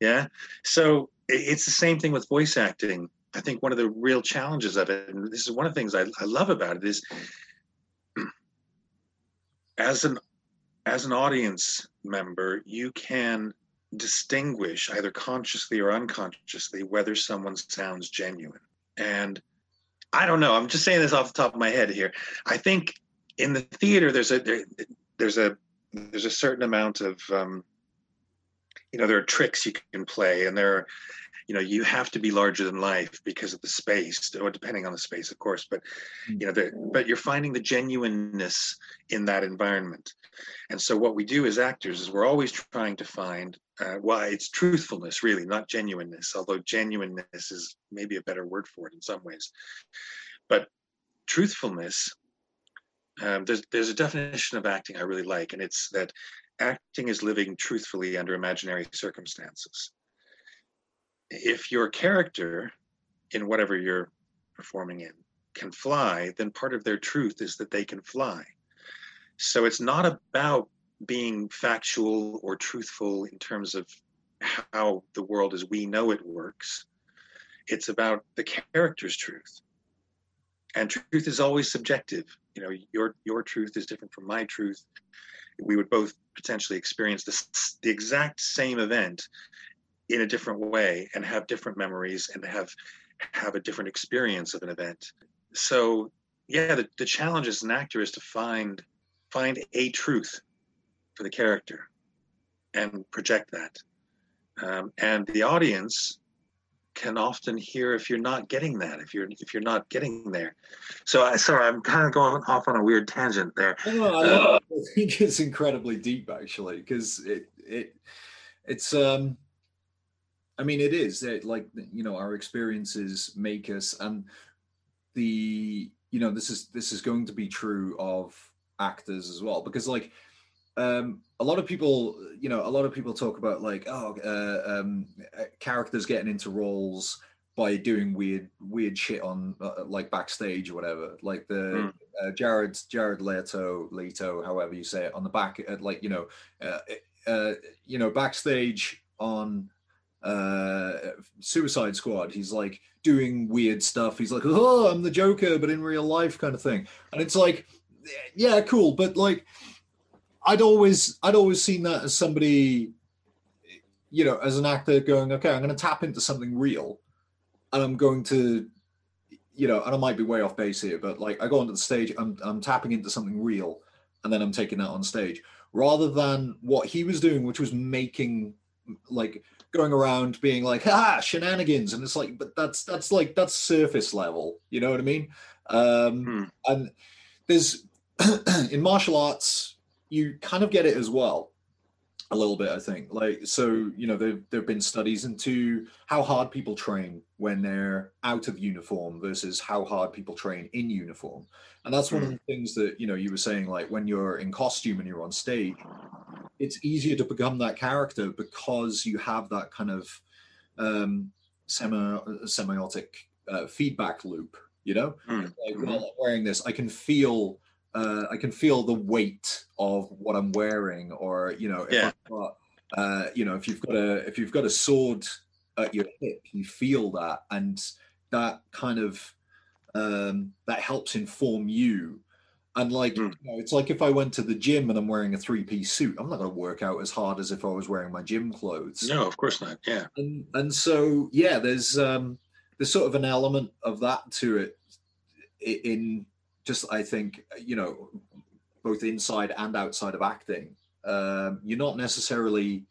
Yeah? So it's the same thing with voice acting. I think one of the real challenges of it and this is one of the things i, I love about it is (clears throat) as an as an audience member you can distinguish either consciously or unconsciously whether someone sounds genuine and I don't know. I'm just saying this off the top of my head here. I think in the theater there's a there, there's a there's a certain amount of um, you know there are tricks you can play, and there are you know you have to be larger than life because of the space or depending on the space of course but hmm. you know the, but you're finding the genuineness in that environment and so what we do as actors is we're always trying to find uh, well it's truthfulness really not genuineness although genuineness is maybe a better word for it in some ways but truthfulness um, there's there's a definition of acting i really like and it's that acting is living truthfully under imaginary circumstances if your character in whatever you're performing in can fly, then part of their truth is that they can fly. So it's not about being factual or truthful in terms of how the world as we know it works. It's about the character's truth. And truth is always subjective. You know, your your truth is different from my truth. We would both potentially experience this, the exact same event in a different way and have different memories and have have a different experience of an event so yeah the, the challenge as an actor is to find find a truth for the character and project that. Um, and the audience can often hear if you're not getting that if you're if you're not getting there. So i sorry i'm kind of going off on a weird tangent there. I, uh, I think it's incredibly deep actually because it it it's um I mean, it is it, like you know our experiences make us, and the you know this is this is going to be true of actors as well because like um a lot of people you know a lot of people talk about like oh uh, um uh, characters getting into roles by doing weird weird shit on uh, like backstage or whatever like the mm. uh, jared jared leto leto however you say it on the back at like you know uh, uh, you know backstage on uh, Suicide Squad. He's like doing weird stuff. He's like, oh, I'm the Joker, but in real life, kind of thing. And it's like, yeah, cool, but like, I'd always, I'd always seen that as somebody, you know, as an actor going, okay, I'm going to tap into something real, and I'm going to, you know, and I might be way off base here, but like, I go onto the stage, I'm, I'm tapping into something real, and then I'm taking that on stage, rather than what he was doing, which was making like going around being like ah shenanigans and it's like but that's that's like that's surface level you know what i mean um hmm. and there's (clears throat) in martial arts you kind of get it as well a little bit i think. Like so you know there there have been studies into how hard people train when they're out of uniform versus how hard people train in uniform. And that's one of the things that you know you were saying like when you're in costume and you're on stage it's easier to become that character because you have that kind of um semi semiotic uh, feedback loop you know? Mm, like while i'm wearing this. I can feel uh, I can feel the weight of what I'm wearing, or you know, if Yeah. I've got, uh, you know, if you've got a if you've got a sword at your hip, you feel that, and that kind of um, that helps inform you. And like, Mm. you know, it's like if I went to the gym and I'm wearing a three piece suit, I'm not going to work out as hard as if I was wearing my gym clothes No, of course not. Yeah. and and so yeah there's um there's sort of an element of that to it in just i think you know both inside and outside of acting um you're not necessarily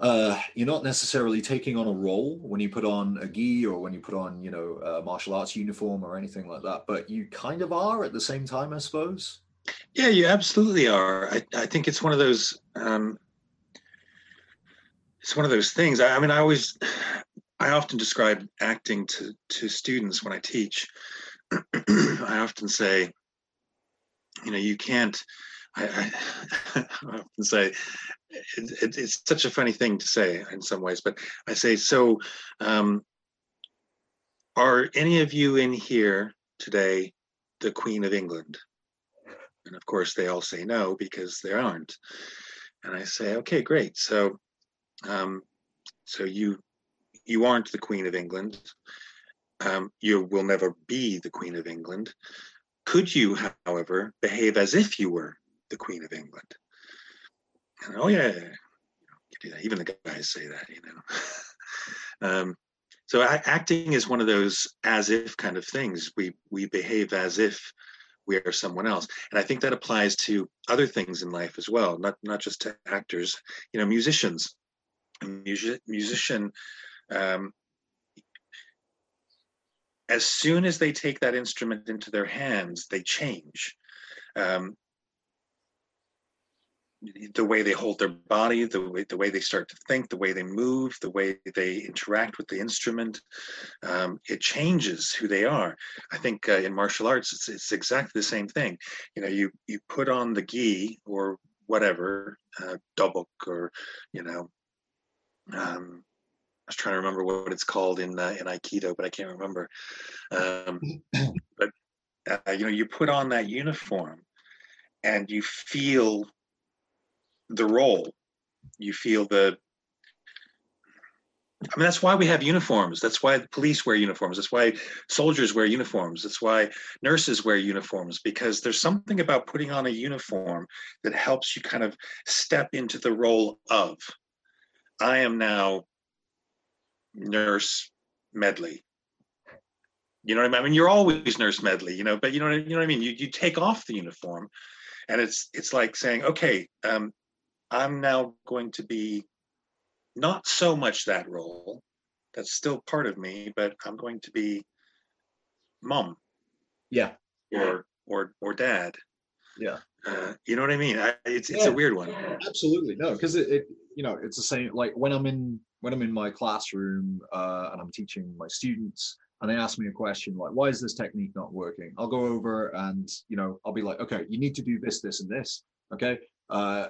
uh you're not necessarily taking on a role when you put on a gi or when you put on you know a martial arts uniform or anything like that but you kind of are at the same time i suppose Yeah, you absolutely are. I, I think it's one of those um it's one of those things. I, I mean I always (sighs) I often describe acting to to students when I teach. (clears throat) I often say, you know, you can't I, (laughs) I, often say it, it, it's such a funny thing to say in some ways, but I say, so um, are any of you in here today the Queen of England? And of course, they all say no because they aren't. And I say, okay, great. So, um, so you you aren't the Queen of England. Um, you will never be the Queen of England. Could you, however, behave as if you were the Queen of England? And, oh yeah, you that. even the guys say that, you know. (laughs) um, so acting is one of those as if kind of things. We we behave as if we are someone else, and I think that applies to other things in life as well, not not just to actors. You know, musicians. Music, musician. Um, as soon as they take that instrument into their hands, they change. Um, the way they hold their body, the way the way they start to think, the way they move, the way they interact with the instrument, um, it changes who they are. I think uh, in martial arts, it's, it's exactly the same thing. You know, you you put on the gi or whatever, uh, dobok or you know, um, I was trying to remember what it's called in uh, in Aikido, but I can't remember. Um, (clears throat) but uh, you know, you put on that uniform, and you feel the role. You feel the. I mean, that's why we have uniforms. That's why the police wear uniforms. That's why soldiers wear uniforms. That's why nurses wear uniforms because there's something about putting on a uniform that helps you kind of step into the role of. I am now nurse medley. You know what i mean? I mean you're always nurse medley you know but you know what, I- you know what i mean? You, you take off the uniform and it's it's like saying okay um i'm now going to be not so much that role that's still part of me but i'm going to be mom. Yeah. Or or or dad. Yeah. uh, you know what i mean? I, it's it's Yeah. a weird one. Absolutely. No because it, it you know it's the same like when i'm in when i'm in my classroom uh, and i'm teaching my students and they ask me a question like why is this technique not working? I'll go over and you know i'll be like okay you need to do this this and this okay? Uh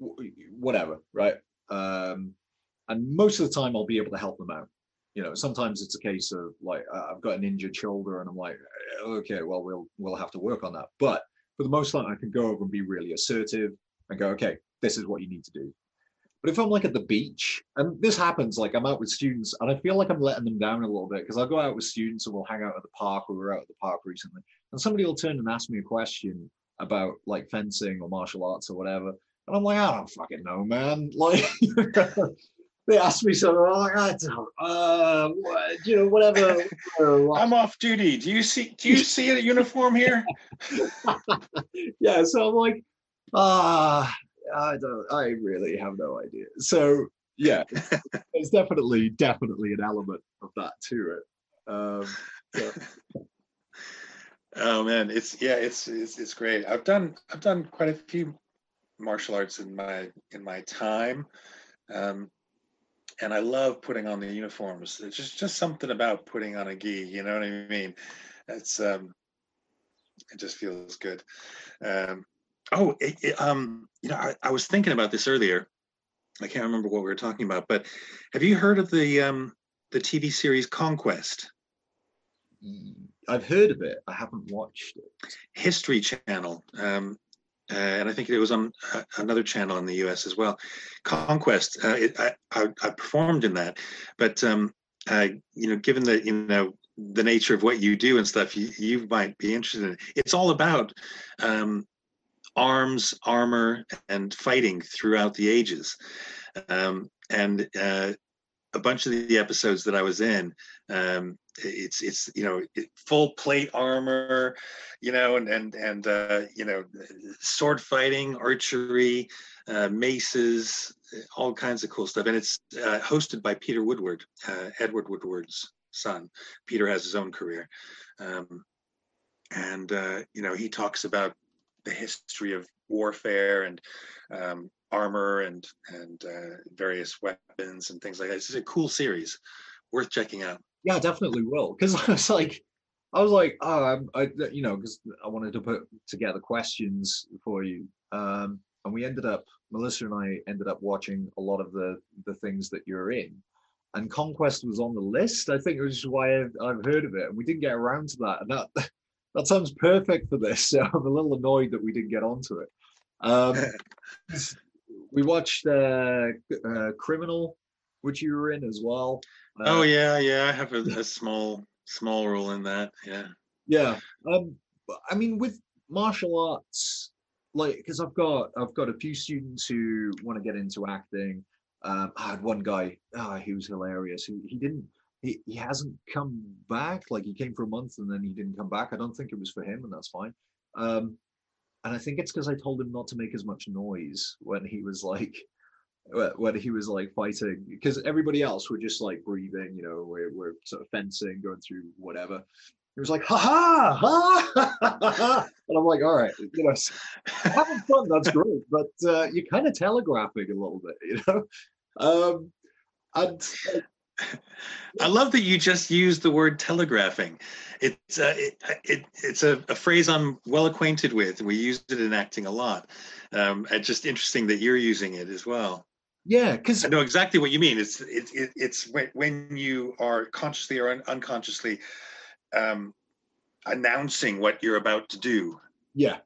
w- whatever right? Um and most of the time i'll be able to help them out. You know sometimes it's a case of like uh, i've got an injured shoulder and i'm like okay well we'll we'll have to work on that. But for the most part i can go over and be really assertive and go okay this is what you need to do but if I'm like at the beach, and this happens, like I'm out with students, and I feel like I'm letting them down a little bit because I'll go out with students and we'll hang out at the park. We were out at the park recently, and somebody will turn and ask me a question about like fencing or martial arts or whatever, and I'm like, I don't fucking know, man. (laughs) Like they ask me something, I'm like, I don't, uh, you know, whatever. whatever. (laughs) i'm off duty do you see do you see a uniform here (laughs) yeah, so I'm like, ah, I don't, I really have no idea. So yeah, (laughs) there's definitely, definitely an element of that to it. Um, yeah. Oh man, it's yeah, it's it's it's great. I've done I've done quite a few martial arts in my in my time. Um, and I love putting on the uniforms. It's just just something about putting on a gi. You know what I mean? It's um, it just feels good. Um, oh, it, it, um, you know, I, I, was thinking about this earlier. I can't remember what we were talking about, but have you heard of the um, the TV series Conquest? I've heard of it. I haven't watched it. History Channel. Um, uh, and I think it was on uh, another channel in the U.S. as well. Conquest. Uh, it, I, I, I, performed in that, but um, uh, you know, given the you know the nature of what you do and stuff, you, you might be interested in. It. It's all about um, arms, armor, and fighting throughout the ages, um, and uh, a bunch of the episodes that I was in, um, it's it's you know full plate armor, you know, and and and uh, you know sword fighting, archery, uh, maces, all kinds of cool stuff, and it's uh, hosted by Peter Woodward, uh, Edward Woodward's son. Peter has his own career, um, and uh, you know he talks about the history of warfare and um, armor and and uh, various weapons and things like that. It's a cool series, worth checking out. Yeah, definitely will. Because (laughs) I was like, I was like, oh, I, you know, because I wanted to put together questions for you, um, and we ended up, Melissa and I ended up watching a lot of the the things that you're in, and Conquest was on the list. I think it was why I've, I've heard of it, and we didn't get around to that, and that. That sounds perfect for this. (laughs) So I'm a little annoyed that we didn't get onto it. Um, (laughs) we watched uh, uh, Criminal, which you were in as well. Uh, oh yeah, yeah. I have a, a small small role in that. Yeah. Yeah. Um, I mean, with martial arts, like, because I've got I've got a few students who want to get into acting. Um, I had one guy, oh, he was hilarious. He, he didn't, he, he hasn't come back. Like he came for a month and then he didn't come back. I don't think it was for him, and that's fine. Um, and I think it's because I told him not to make as much noise when he was like when he was like fighting because everybody else were just like breathing you know we're, we're sort of fencing going through whatever he was like ha ha ha (laughs) and i'm like all right you know having fun that's great but uh, you're kind of telegraphing a little bit (laughs) you know um and I love that you just used the word telegraphing. It's uh, it, it, it's a, a, phrase I'm well acquainted with. We use it in acting a lot. Um, and just interesting that you're using it as well. Yeah, because I know exactly what you mean. It's it, it it's when, when you are consciously or un- unconsciously um, announcing what you're about to do. Yeah,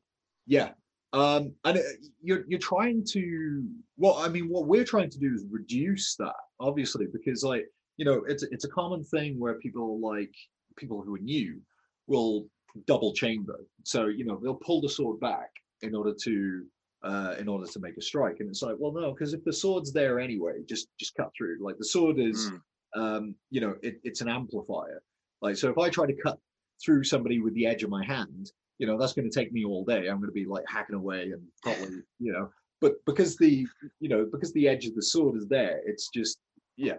yeah, um, and uh, you're you're trying to. Well, I mean, what we're trying to do is reduce that, obviously, because like you know, it's it's a common thing where people like people who are new will double chamber. So you know, they'll pull the sword back in order to uh, in order to make a strike, and it's like, well, no, because if the sword's there anyway, just just cut through. Like the sword is, mm. um, you know, it, it's an amplifier. Like so, if I try to cut through somebody with the edge of my hand, you know, that's going to take me all day. I'm going to be like hacking away and probably, you know, but because the you know because the edge of the sword is there, it's just yeah,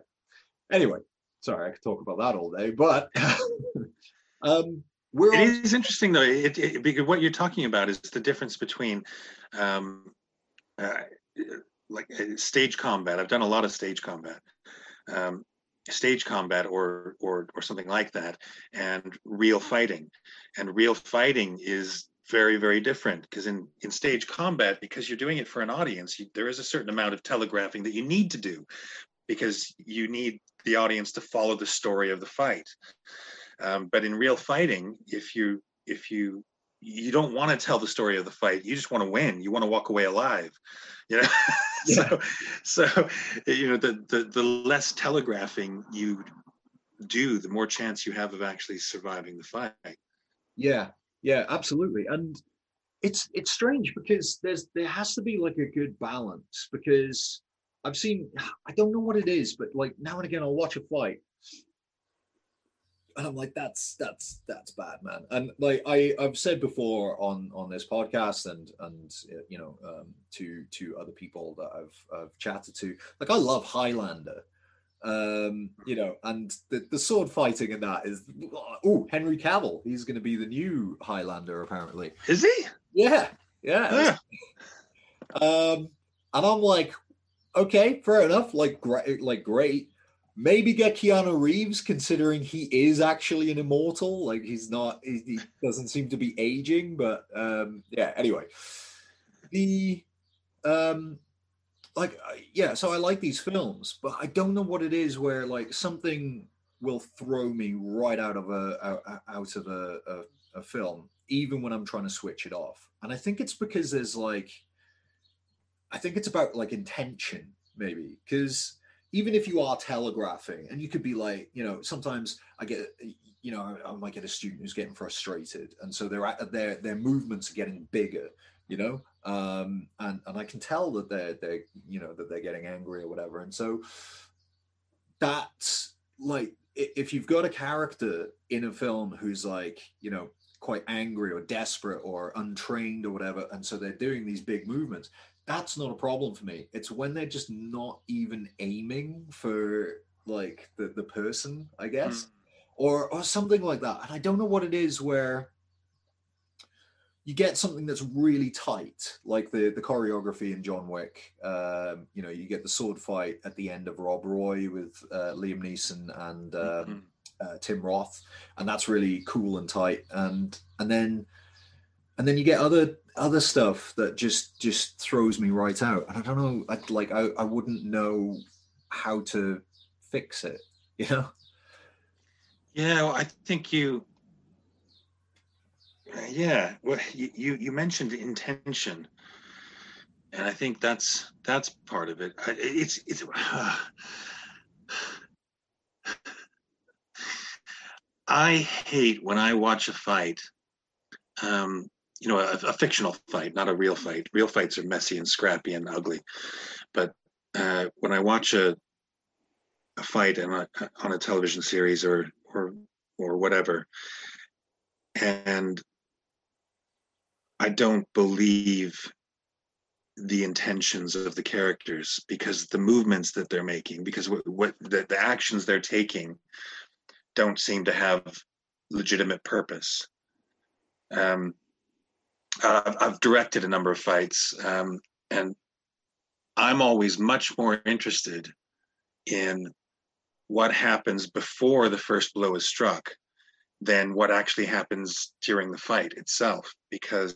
Anyway, sorry, I could talk about that all day, but (laughs) um, we're. It on- is interesting though, it, it, because what you're talking about is the difference between, um, uh, like uh, stage combat. I've done a lot of stage combat. Um, stage combat or or or something like that and real fighting and real fighting is very very different because in in stage combat because you're doing it for an audience you, there is a certain amount of telegraphing that you need to do because you need the audience to follow the story of the fight. Um, but in real fighting, if you if you you don't want to tell the story of the fight, you just want to win. You want to walk away alive. You know, (laughs) yeah. so so you know the, the the less telegraphing you do, the more chance you have of actually surviving the fight. Yeah, yeah, absolutely. And it's it's strange because there's there has to be like a good balance because I've seen, I don't know what it is, but like now and again, I'll watch a fight, and I'm like, that's that's that's bad, man. And like I I've said before on on this podcast and and you know um, to to other people that I've I've chatted to, like I love Highlander, um, you know, and the the sword fighting in that is oh Henry Cavill, he's going to be the new Highlander apparently. Is he? Yeah, yeah. yeah. Um, and I'm like, okay, fair enough. Like, great, like great. Maybe get Keanu Reeves, considering he is actually an immortal. Like, he's not. He, he doesn't seem to be aging. But um, yeah. Anyway, the um, like yeah. So I like these films, but I don't know what it is where like something will throw me right out of a out of a, a, a film, even when I'm trying to switch it off. And I think it's because there's like I think it's about like intention, maybe, because even if you are telegraphing, and you could be like, you know, sometimes I get, you know, I, might get a student who's getting frustrated, and so their their their movements are getting bigger, you know, um, and and I can tell that they're they're you know that they're getting angry or whatever, and so that's like if you've got a character in a film who's like you know quite angry or desperate or untrained or whatever and so they're doing these big movements that's not a problem for me. It's when they're just not even aiming for like the, the person, I guess, mm. or or something like that. And I don't know what it is where you get something that's really tight, like the the choreography in John Wick. Um, you know, you get the sword fight at the end of Rob Roy with uh, Liam Neeson and um, mm-hmm. uh, Tim Roth, and that's really cool and tight. And and then and then you get other other stuff that just just throws me right out. And i don't know I, like I, I wouldn't know how to fix it (laughs) you know? Yeah well, i think you yeah well you you mentioned intention. And i think that's that's part of it. It's it's uh, (sighs) i hate when i watch a fight um you know, a, a, fictional fight, not a real fight. Real fights are messy and scrappy and ugly. But uh, when I watch a a fight on a, on a television series or or or whatever, and I don't believe the intentions of the characters because the movements that they're making, because what, what the, the actions they're taking, don't seem to have legitimate purpose. Um, uh, I've directed a number of fights, um, and I'm always much more interested in what happens before the first blow is struck than what actually happens during the fight itself, because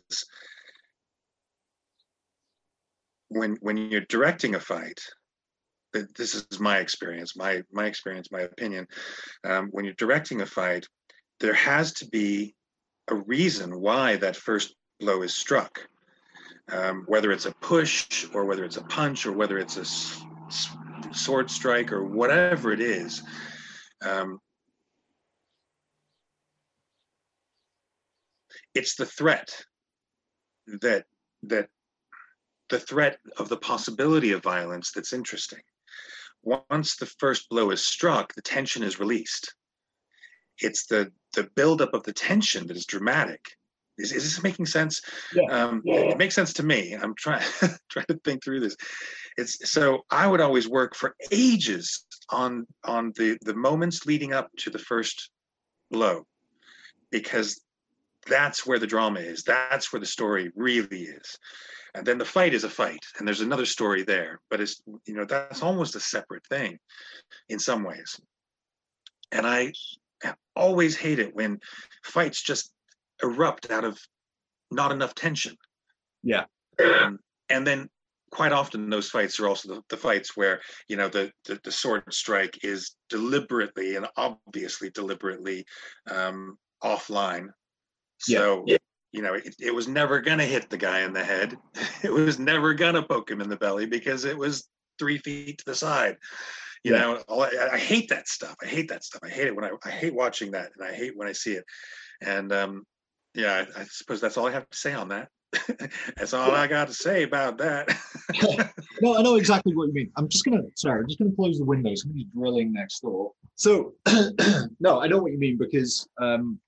when when you're directing a fight, this is my experience, my my experience, my opinion. Um, when you're directing a fight, there has to be a reason why that first blow is struck. Um, whether it's a push or whether it's a punch or whether it's a s- sword strike or whatever it is, um, it's the threat that that the threat of the possibility of violence that's interesting. Once the first blow is struck, the tension is released. It's the the buildup of the tension that is dramatic is, is this making sense? Yeah. Um, yeah. It makes sense to me. I'm trying (laughs) trying to think through this. It's so I would always work for ages on on the the moments leading up to the first blow, because that's where the drama is. That's where the story really is. And then the fight is a fight, and there's another story there. But it's you know that's almost a separate thing, in some ways. And I always hate it when fights just erupt out of not enough tension. Yeah. Um, and then quite often those fights are also the, the fights where you know the, the, the sword strike is deliberately and obviously deliberately um, offline. So yeah. you know it, it was never gonna hit the guy in the head. (laughs) It was never gonna poke him in the belly because it was three feet to the side. You yeah. know, I, I, hate that stuff. I hate that stuff. I hate it when I, I hate watching that, and I hate when I see it. And um, yeah, I, I suppose that's all I have to say on that. (laughs) that's all I got to say about that. (laughs) (laughs) no, I know exactly what you mean. I'm just gonna sorry, I'm just gonna close the window. Somebody's drilling next door. So (clears throat) no, I know what you mean because um,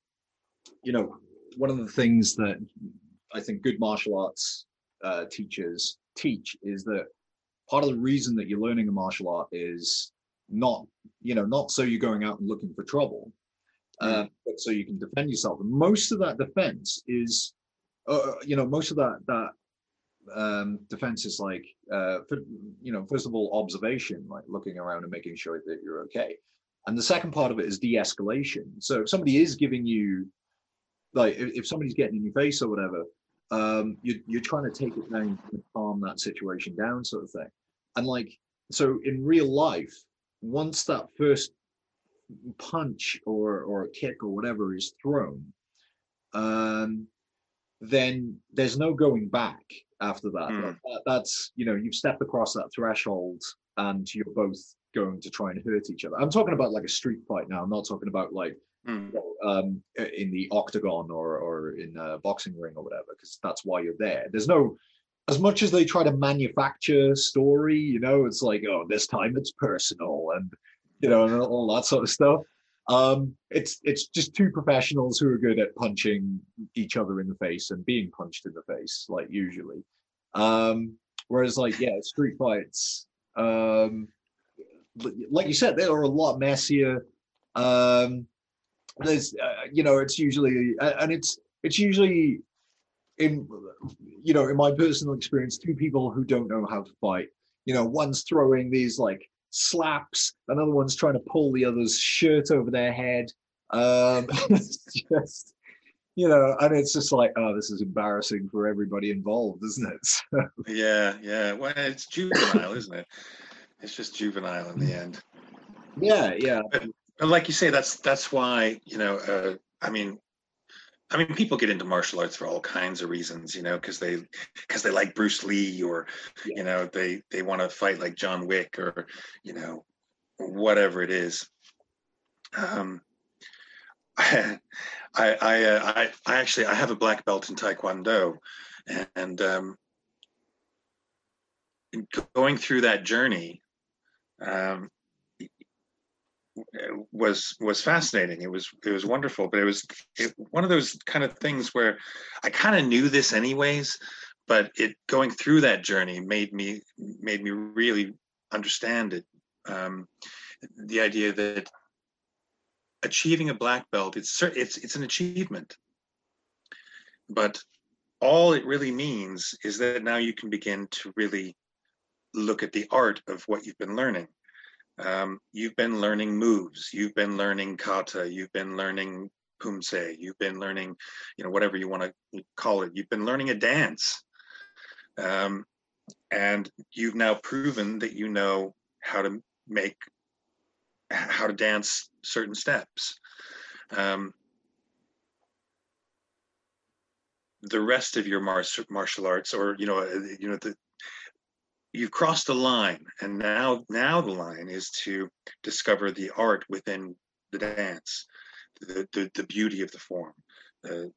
you know, one of the things that I think good martial arts uh, teachers teach is that part of the reason that you're learning a martial art is not, you know, not so you're going out and looking for trouble, uh, so you can defend yourself. And most of that defense is, uh, uh, you know, most of that that um, defense is like, uh, for, you know, first of all, observation, like looking around and making sure that you're okay. And the second part of it is de-escalation. So if somebody is giving you, like, if, if somebody's getting in your face or whatever, um, you, you're trying to take it down and calm that situation down, sort of thing. And like, so in real life, once that first punch or or a kick or whatever is thrown, um, then there's no going back after that. Mm. that. That's you know you've stepped across that threshold and you're both going to try and hurt each other. I'm talking about like a street fight now. I'm not talking about like Mm. you know, um, in the octagon or or in a boxing ring or whatever, because that's why you're there. There's no as much as they try to manufacture story, you know, it's like, oh, this time it's personal and you know, and all that sort of stuff. Um, it's it's just two professionals who are good at punching each other in the face and being punched in the face, like usually. Um, whereas like, yeah, street fights, um, like you said, they are a lot messier. Um, there's, uh, you know, it's usually, and it's it's usually in, you know, in my personal experience, two people who don't know how to fight. You know, one's throwing these like slaps, another one's trying to pull the other's shirt over their head. Um, (laughs) it's just, you know, and it's just like, oh, this is embarrassing for everybody involved, isn't it? (laughs) So, Yeah, yeah. Well, it's juvenile, isn't it? It's just juvenile in the end. yeah, yeah, But like you say, that's that's why you know. Uh, I mean, I mean, people get into martial arts for all kinds of reasons, you know, because they because they like Bruce Lee, or Yeah. you know, they they want to fight like John Wick, or you know, whatever it is. Um, (laughs) I I uh, I I actually I have a black belt in Taekwondo, and um, going through that journey. Um, was was fascinating. It was it was wonderful, but it was it, one of those kind of things where I kind of knew this anyways, but it going through that journey made me made me really understand it. Um, the idea that achieving a black belt it's it's it's an achievement, but all it really means is that now you can begin to really look at the art of what you've been learning um, you've been learning moves you've been learning kata you've been learning pumse you've been learning you know whatever you want to call it. You've been learning a dance. Um, and you've now proven that you know how to make how to dance certain steps. Um, the rest of your mar- martial arts or you know uh, you know the you've crossed the line and now now the line is to discover the art within the dance the the, the beauty of the form the,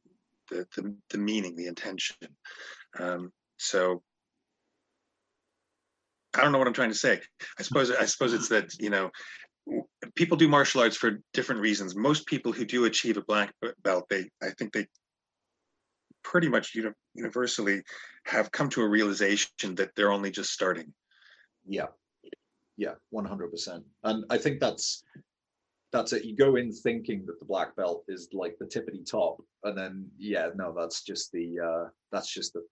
the the the meaning the intention. Um, so i don't know what i'm trying to say. I suppose i suppose it's that you know people do martial arts for different reasons. Most people who do achieve a black belt they i think they pretty much uni- universally have come to a realization that they're only just starting yeah, yeah, one hundred percent. And I think that's that's it. You go in thinking that the black belt is like the tippity top, and then yeah, no, that's just the uh that's just the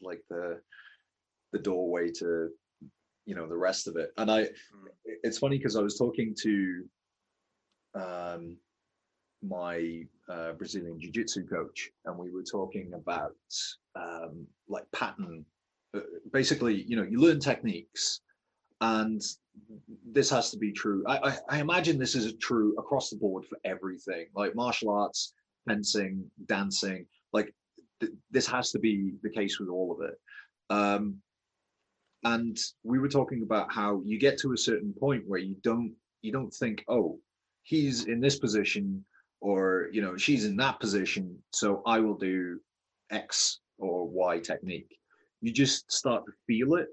like the the doorway to you know the rest of it. And I, it's funny because I was talking to um my uh, Brazilian jiu-jitsu coach, and we were talking about um, like pattern. Uh, basically, you know, you learn techniques, and this has to be true. I, I, I imagine this is true across the board for everything, like martial arts, fencing, dancing. Like th- this has to be the case with all of it. Um, and we were talking about how you get to a certain point where you don't you don't think, oh, he's in this position or you know she's in that position so i will do x or y technique. You just start to feel it.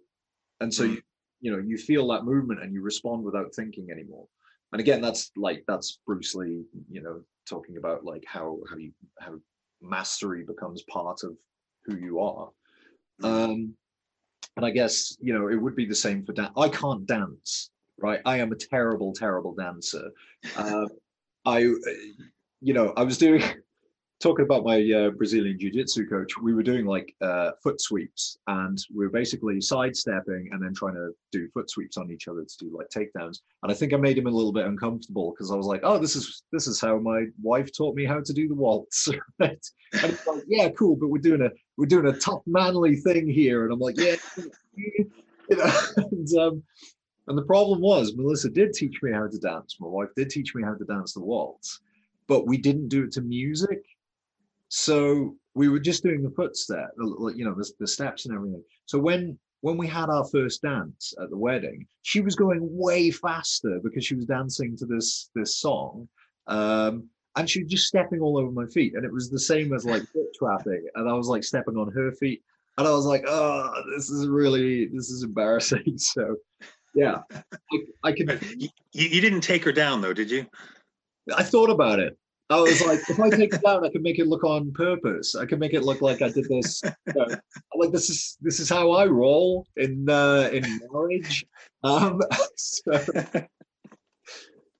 And so Mm. you you know you feel that movement and you respond without thinking anymore. And again that's like that's bruce lee you know talking about like how how you how mastery becomes part of who you are. Um and i guess you know it would be the same for dance i can't dance right? I am a terrible terrible dancer. (laughs) Uh, i you know i was doing (laughs) talking about my uh, Brazilian jiu-jitsu coach, we were doing like uh, foot sweeps, and we were basically sidestepping and then trying to do foot sweeps on each other to do like takedowns. And I think I made him a little bit uncomfortable because I was like, "Oh, this is this is how my wife taught me how to do the waltz." right? (laughs) And he's like, "Yeah, cool, but we're doing a we're doing a tough manly thing here," and I'm like, "Yeah." (laughs) You know, and, um, and the problem was Melissa did teach me how to dance. My wife did teach me how to dance the waltz, but we didn't do it to music. So we were just doing the footstep, you know, the, the steps and everything. So when when we had our first dance at the wedding, she was going way faster because she was dancing to this this song. Um, and she was just stepping all over my feet. And it was the same as like foot (laughs) trapping. And I was like stepping on her feet. And I was like, oh, this is really, this is embarrassing. (laughs) So yeah, I, I could. You, you didn't take her down though, did you? I thought about it. I was like, if I take it down, I can make it look on purpose. I can make it look like I did this. You know, like this is this is how I roll in uh, in marriage. Um, (laughs) so,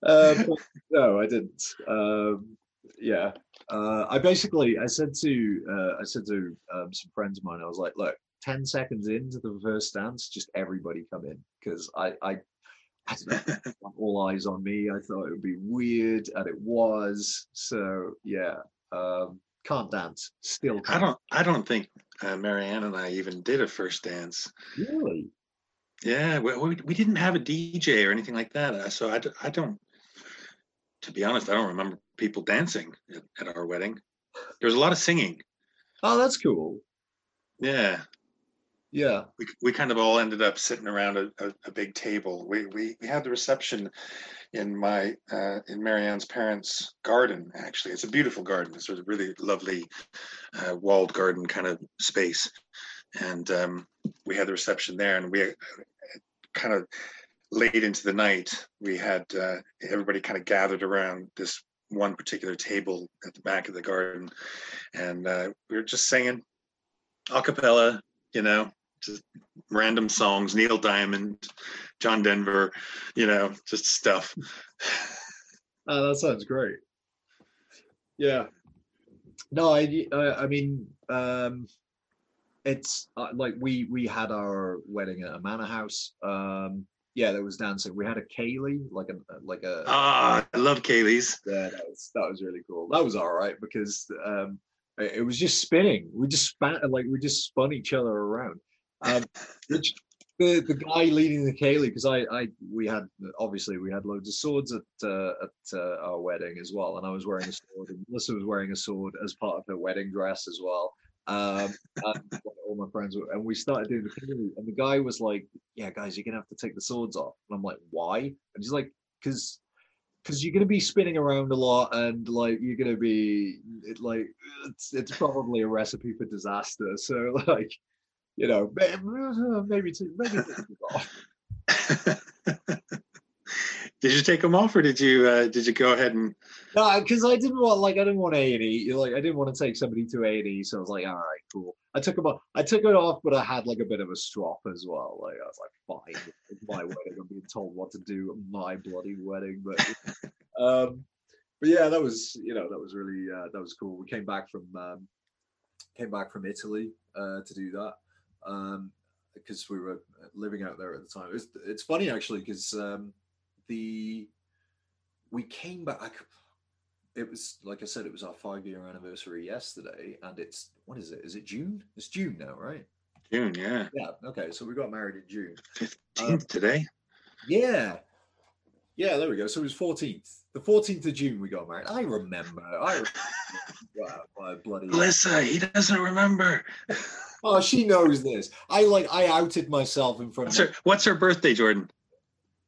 uh, no, I didn't. Um, yeah, uh, I basically I said to uh, I said to um, some friends of mine, I was like, look, ten seconds into the first dance, just everybody come in because I I I all eyes on me. I thought it would be weird, and it was. So yeah, um, can't dance. Still, can't. I don't. I don't think uh, Marianne and I even did a first dance. Really? Yeah, we, we, we didn't have a DJ or anything like that. Uh, so I, I don't. To be honest, I don't remember people dancing at, at our wedding. There was a lot of singing. Oh, that's cool. Yeah, yeah. We, we kind of all ended up sitting around a, a, a big table. We, we we had the reception in my uh, in Marianne's parents' garden. Actually, it's a beautiful garden. It's a really lovely uh, walled garden kind of space, and um, we had the reception there. And we uh, kind of late into the night, we had uh, everybody kind of gathered around this one particular table at the back of the garden, and uh, we were just singing a cappella, you know, just random songs, Neil Diamond, John Denver, you know, just stuff. (laughs) Oh, that sounds great. Yeah. No, I, I mean, um, it's uh, like we we had our wedding at a manor house. Um, yeah, there was dancing. We had a ceilidh, like a like a. Ah, I love ceilidhs. Yeah, that was that was really cool. That was all right because um, it, it was just spinning. We just span like we just spun each other around. Um, (laughs) which the the guy leading the ceilidh because I I we had obviously we had loads of swords at uh, at uh, our wedding as well, and I was wearing a sword, and Melissa was wearing a sword as part of her wedding dress as well. Um, and (laughs) all my friends were, and we started doing the and the guy was like, "Yeah, guys, you're gonna have to take the swords off," and I'm like, "Why?" And he's like, "Cause." Because you're gonna be spinning around a lot, and like you're gonna be it, like it's it's probably a recipe for disaster. So (laughs) like, you know, (laughs) maybe to, maybe (laughs) did you take them off, or did you uh, did you go ahead and? No, because I didn't want like I didn't want A and E. Like I didn't want to take somebody to A and E, so I was like, all right, cool. I took them off. I took it off, but I had like a bit of a strop as well. Like I was like, fine, it's my (laughs) wedding. I'm being told what to do at my bloody wedding, but. um but yeah, that was you know that was really uh, that was cool. We came back from um, came back from Italy uh, to do that, um, because we were living out there at the time. It's it's funny actually because um, the we came back. It was like I said, it was our five year anniversary yesterday, and it's what is it? Is it June? It's June now, right? June, yeah. Yeah. Okay, so we got married in June. Fifteenth um, today. Yeah. Yeah, there we go. So it was 14th. The 14th of June we got married. I remember. I remember. (laughs) wow, bloody Melissa, he doesn't remember. (laughs) Oh, she knows this. I like I outed myself in front what's of her, What's her birthday, Jordan?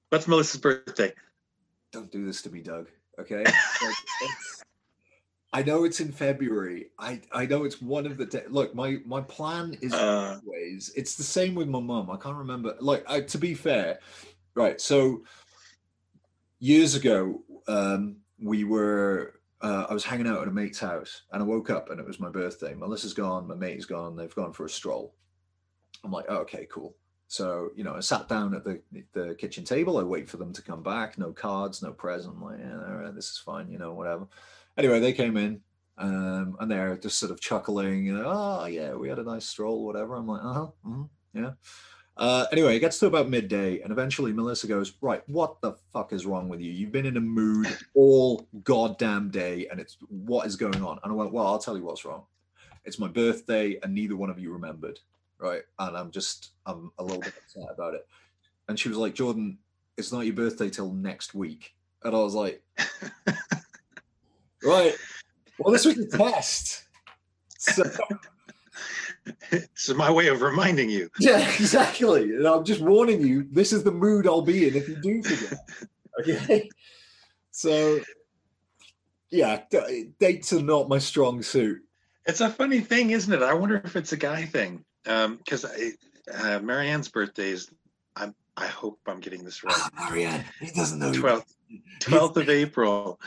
What's Melissa's birthday? Don't do this to me, Doug. Okay. I know it's in February. I I know it's one of the day. Look, my my plan is uh, always. It's the same with my mum. I can't remember. Like I, to be fair, right? So years ago, um, we were uh, I was hanging out at a mate's house and I woke up and it was my birthday. Melissa's gone, my mate is gone, they've gone for a stroll. I'm like, oh, okay, cool. So, you know, I sat down at the, the kitchen table. I wait for them to come back. No cards, no present. I'm like, yeah, all right, this is fine, you know, whatever. Anyway, they came in. Um, and they're just sort of chuckling, you know, oh yeah, we had a nice stroll, whatever. I'm like, uh-huh, mhm, yeah. Uh, anyway, it gets to about midday, and eventually Melissa goes, Right, what the fuck is wrong with you? You've been in a mood all goddamn day, and it's what is going on? And I went, Well, I'll tell you what's wrong. It's my birthday, and neither one of you remembered, right? And I'm just, I'm a little bit upset about it. And she was like, Jordan, it's not your birthday till next week. And I was like, (laughs) Right. Well, this was a test. So (laughs) it's my way of reminding you. (laughs) Yeah, exactly. And I'm just warning you, this is the mood I'll be in if you do forget. (laughs) Okay. So, yeah, dates are not my strong suit. It's a funny thing, isn't it? I wonder if it's a guy thing. Because uh, Marianne's birthday is, I'm, I hope I'm getting this right. Ah, Marianne, he doesn't know. 12th, 12th of April.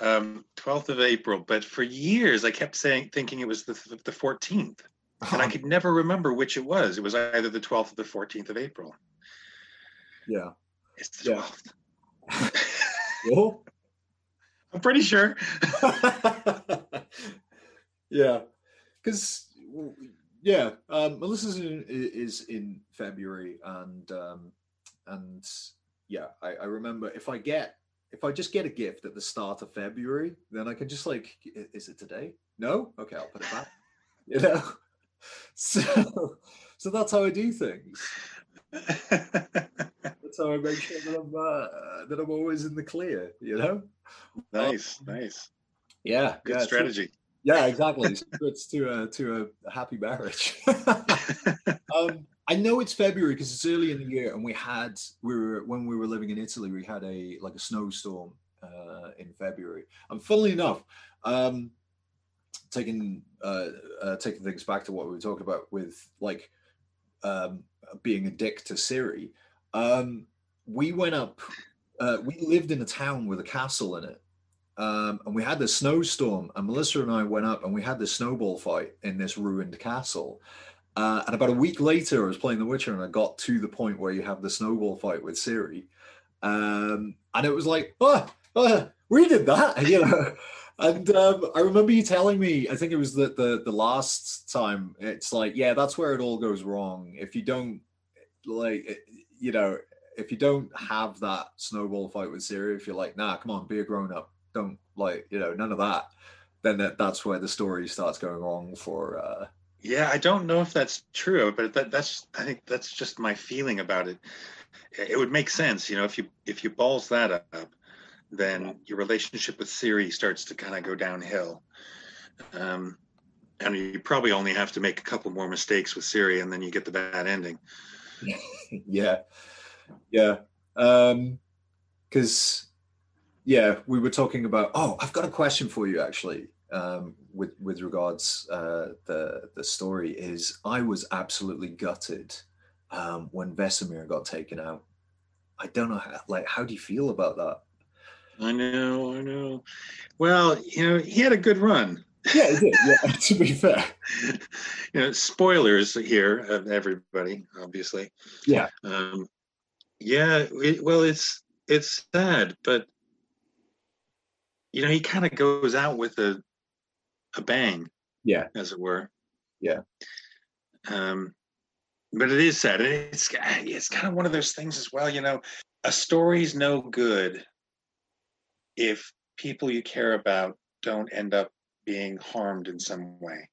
Um, 12th of April. But for years, I kept saying, thinking it was the, the 14th. And I could never remember which it was. It was either the 12th or the 14th of April. Yeah. It's the Yeah. 12th. (laughs) Well, (laughs) I'm pretty sure. (laughs) yeah, because yeah, um, Melissa's in, is in February, and um, and yeah, I, I remember if I get if I just get a gift at the start of February, then I can just like, is it today? No, okay, I'll put it back. You know, (laughs) so so that's how I do things. (laughs) That's how I make sure that I'm uh, that I'm always in the clear. You know. nice, nice. Yeah, Good yeah, so- strategy. yeah, exactly. Secrets to a to a happy marriage. (laughs) um, I know it's February because it's early in the year, and we had we were when we were living in Italy, we had a like a snowstorm uh, in February. And funnily enough, um, taking uh, uh, taking things back to what we were talking about with like um, being a dick to Ciri, um, we went up. Uh, we lived in a town with a castle in it, um, and we had this snowstorm. And Melissa and I went up, and we had this snowball fight in this ruined castle. Uh, and about a week later, I was playing The Witcher, and I got to the point where you have the snowball fight with Ciri, um, and it was like, oh, oh, we did that, (laughs) you know. And um, I remember you telling me, I think it was the, the the last time. It's like, yeah, that's where it all goes wrong. If you don't like, you know, if you don't have that snowball fight with Ciri, if you're like, nah, come on, be a grown up, don't like, you know, none of that, then that, that's where the story starts going wrong for. uh Yeah, I don't know if that's true, but that, that's I think that's just my feeling about it. It would make sense, you know, if you if you balls that up, then your relationship with Ciri starts to kind of go downhill. Um, and you probably only have to make a couple more mistakes with Ciri, and then you get the bad ending. (laughs) yeah yeah um because yeah we were talking about oh i've got a question for you actually um with with regards uh the the story is i was absolutely gutted um when vesemir got taken out i don't know how like how do you feel about that I know, I know. Well, you know, he had a good run. yeah it did yeah (laughs) to be fair (laughs) you know, spoilers here of everybody, obviously. Yeah. Um, yeah. It, well, it's it's sad, but you know, he kind of goes out with a a bang, yeah as it were. Yeah. Um, but it is sad. and It's it's kind of one of those things as well. You know, a story's no good if people you care about don't end up being harmed in some way.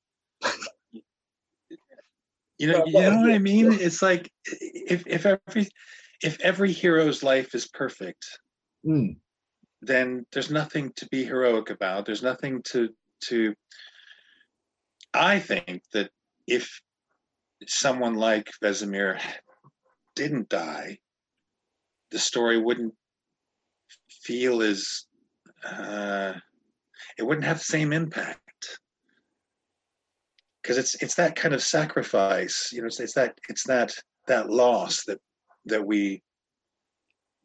You know, you know what I mean? It's like if if every if every hero's life is perfect, Mm, then there's nothing to be heroic about. There's nothing to to I think that if someone like Vesemir didn't die, the story wouldn't feel as uh, it wouldn't have the same impact because it's it's that kind of sacrifice you know it's, it's that it's that that loss that that we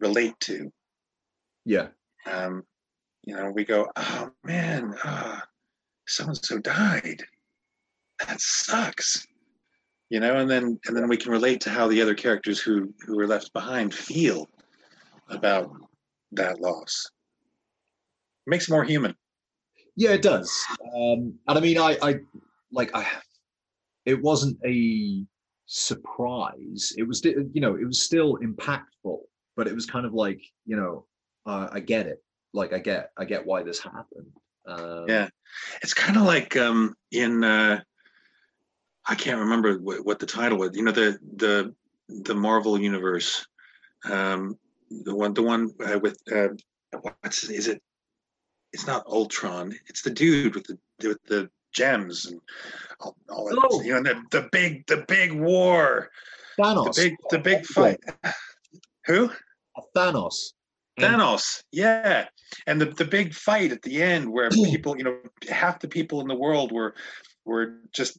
relate to yeah um, you know, we go, oh man, uh, so and so died. That sucks. You know, and then and then we can relate to how the other characters who who were left behind feel about that loss. Makes more human. Yeah, it does. Um, and I mean, I, I like, I, it wasn't a surprise. It was, you know, it was still impactful, but it was kind of like, you know, uh, I get it. Like, I get, I get why this happened. Um, yeah, it's kind of like um, in uh, I can't remember what, what, the title was. You know, the the the Marvel universe, um, the one the one uh, with uh, what's is it? It's not Ultron. It's the dude with the with the gems and all, all that. Oh. You know, the the big the big war. Thanos. The big the big fight. Who? Thanos. Hmm. Thanos, yeah, and the the big fight at the end where (clears throat) people, you know, half the people in the world were were just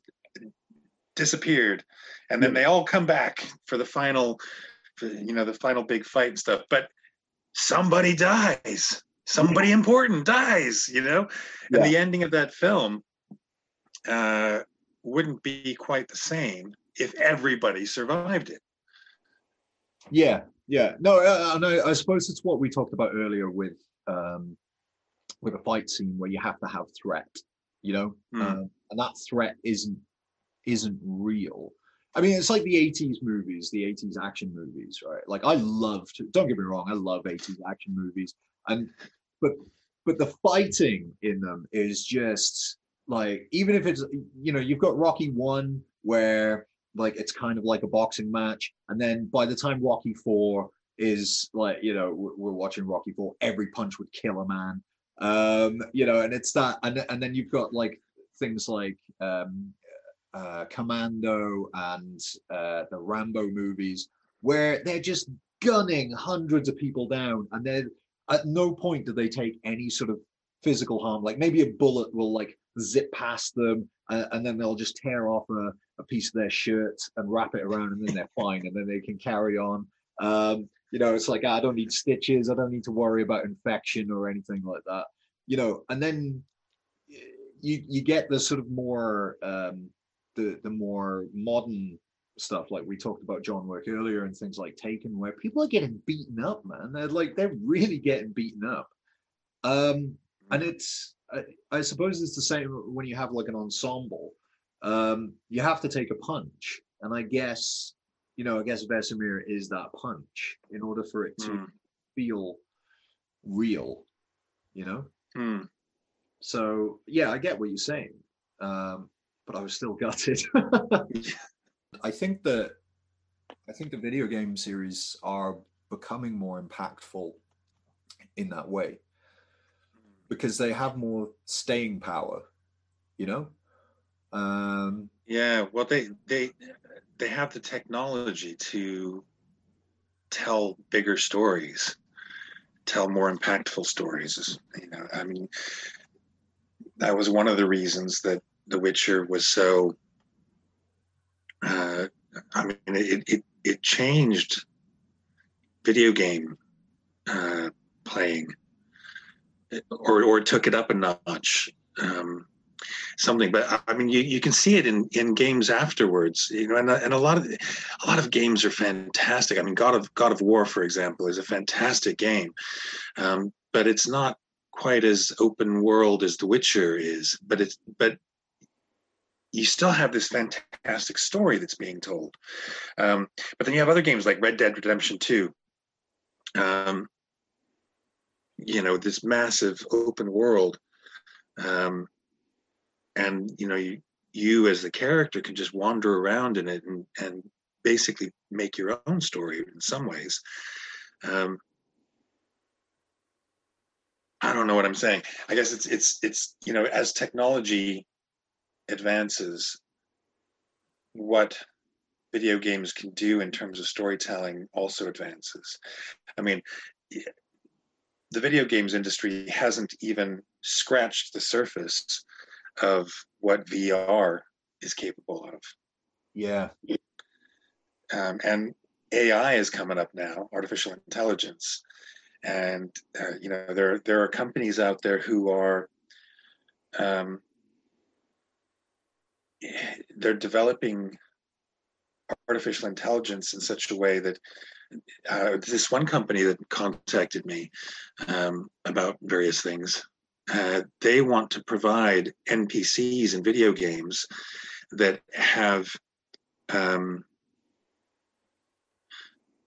disappeared, and then they all come back for the final, for, you know, the final big fight and stuff. But somebody dies, somebody important dies, you know, and yeah. the ending of that film uh, wouldn't be quite the same if everybody survived it. Yeah, yeah, no, uh, I, I suppose it's what we talked about earlier with um, with a fight scene where you have to have threat, you know, mm. um, and that threat isn't isn't real. I mean, it's like the '80s movies, the '80s action movies, right? Like I love to. Don't get me wrong, I love '80s action movies, and but but the fighting in them is just like even if it's you know you've got Rocky one where like it's kind of like a boxing match and then by the time rocky 4 is like you know we're, watching rocky 4 every punch would kill a man. Um you know and it's that and, and then you've got like things like um uh commando and uh the rambo movies where they're just gunning hundreds of people down and then at no point do they take any sort of physical harm. Like maybe a bullet will like zip past them and, and then they'll just tear off a, a piece of their shirt and wrap it around and then they're fine and then they can carry on. Um, you know it's like i don't need stitches i don't need to worry about infection or anything like that. You know and then you you get the sort of more um, the the more modern stuff like we talked about John Wick earlier and things like Taken where people are getting beaten up man they're like they're really getting beaten up um and it's I, I suppose it's the same when you have like an ensemble. Um, you have to take a punch, and I guess you know, I guess Vesemir is that punch in order for it to mm. feel real, you know. Mm. So yeah, I get what you're saying, um, but I was still (laughs) gutted. (laughs) I think that I think the video game series are becoming more impactful in that way. Because they have more staying power you know? Um yeah well they they they have the technology to tell bigger stories tell more impactful stories you know i mean that was one of the reasons that the witcher was so uh i mean it it, it changed video game uh playing or or took it up a notch. Um, something but i mean you, you can see it in in games afterwards you know and, and a lot of a lot of games are fantastic i mean god of god of war for example is a fantastic game um, but it's not quite as open world as the witcher is but it's but you still have this fantastic story that's being told. Um, but then you have other games like red dead redemption 2 um, you know this massive open world um, and you know you, you as the character can just wander around in it and, and basically make your own story in some ways. Um, i don't know what i'm saying. I guess it's it's it's you know as technology advances what video games can do in terms of storytelling also advances i mean the video games industry hasn't even scratched the surface of what VR is capable of. Yeah. Um, and AI is coming up now, artificial intelligence, and uh, you know there there are companies out there who are um, (sighs) they're developing artificial intelligence in such a way that uh, this one company that contacted me um, about various things. uh, they want to provide NPCs in video games that have um,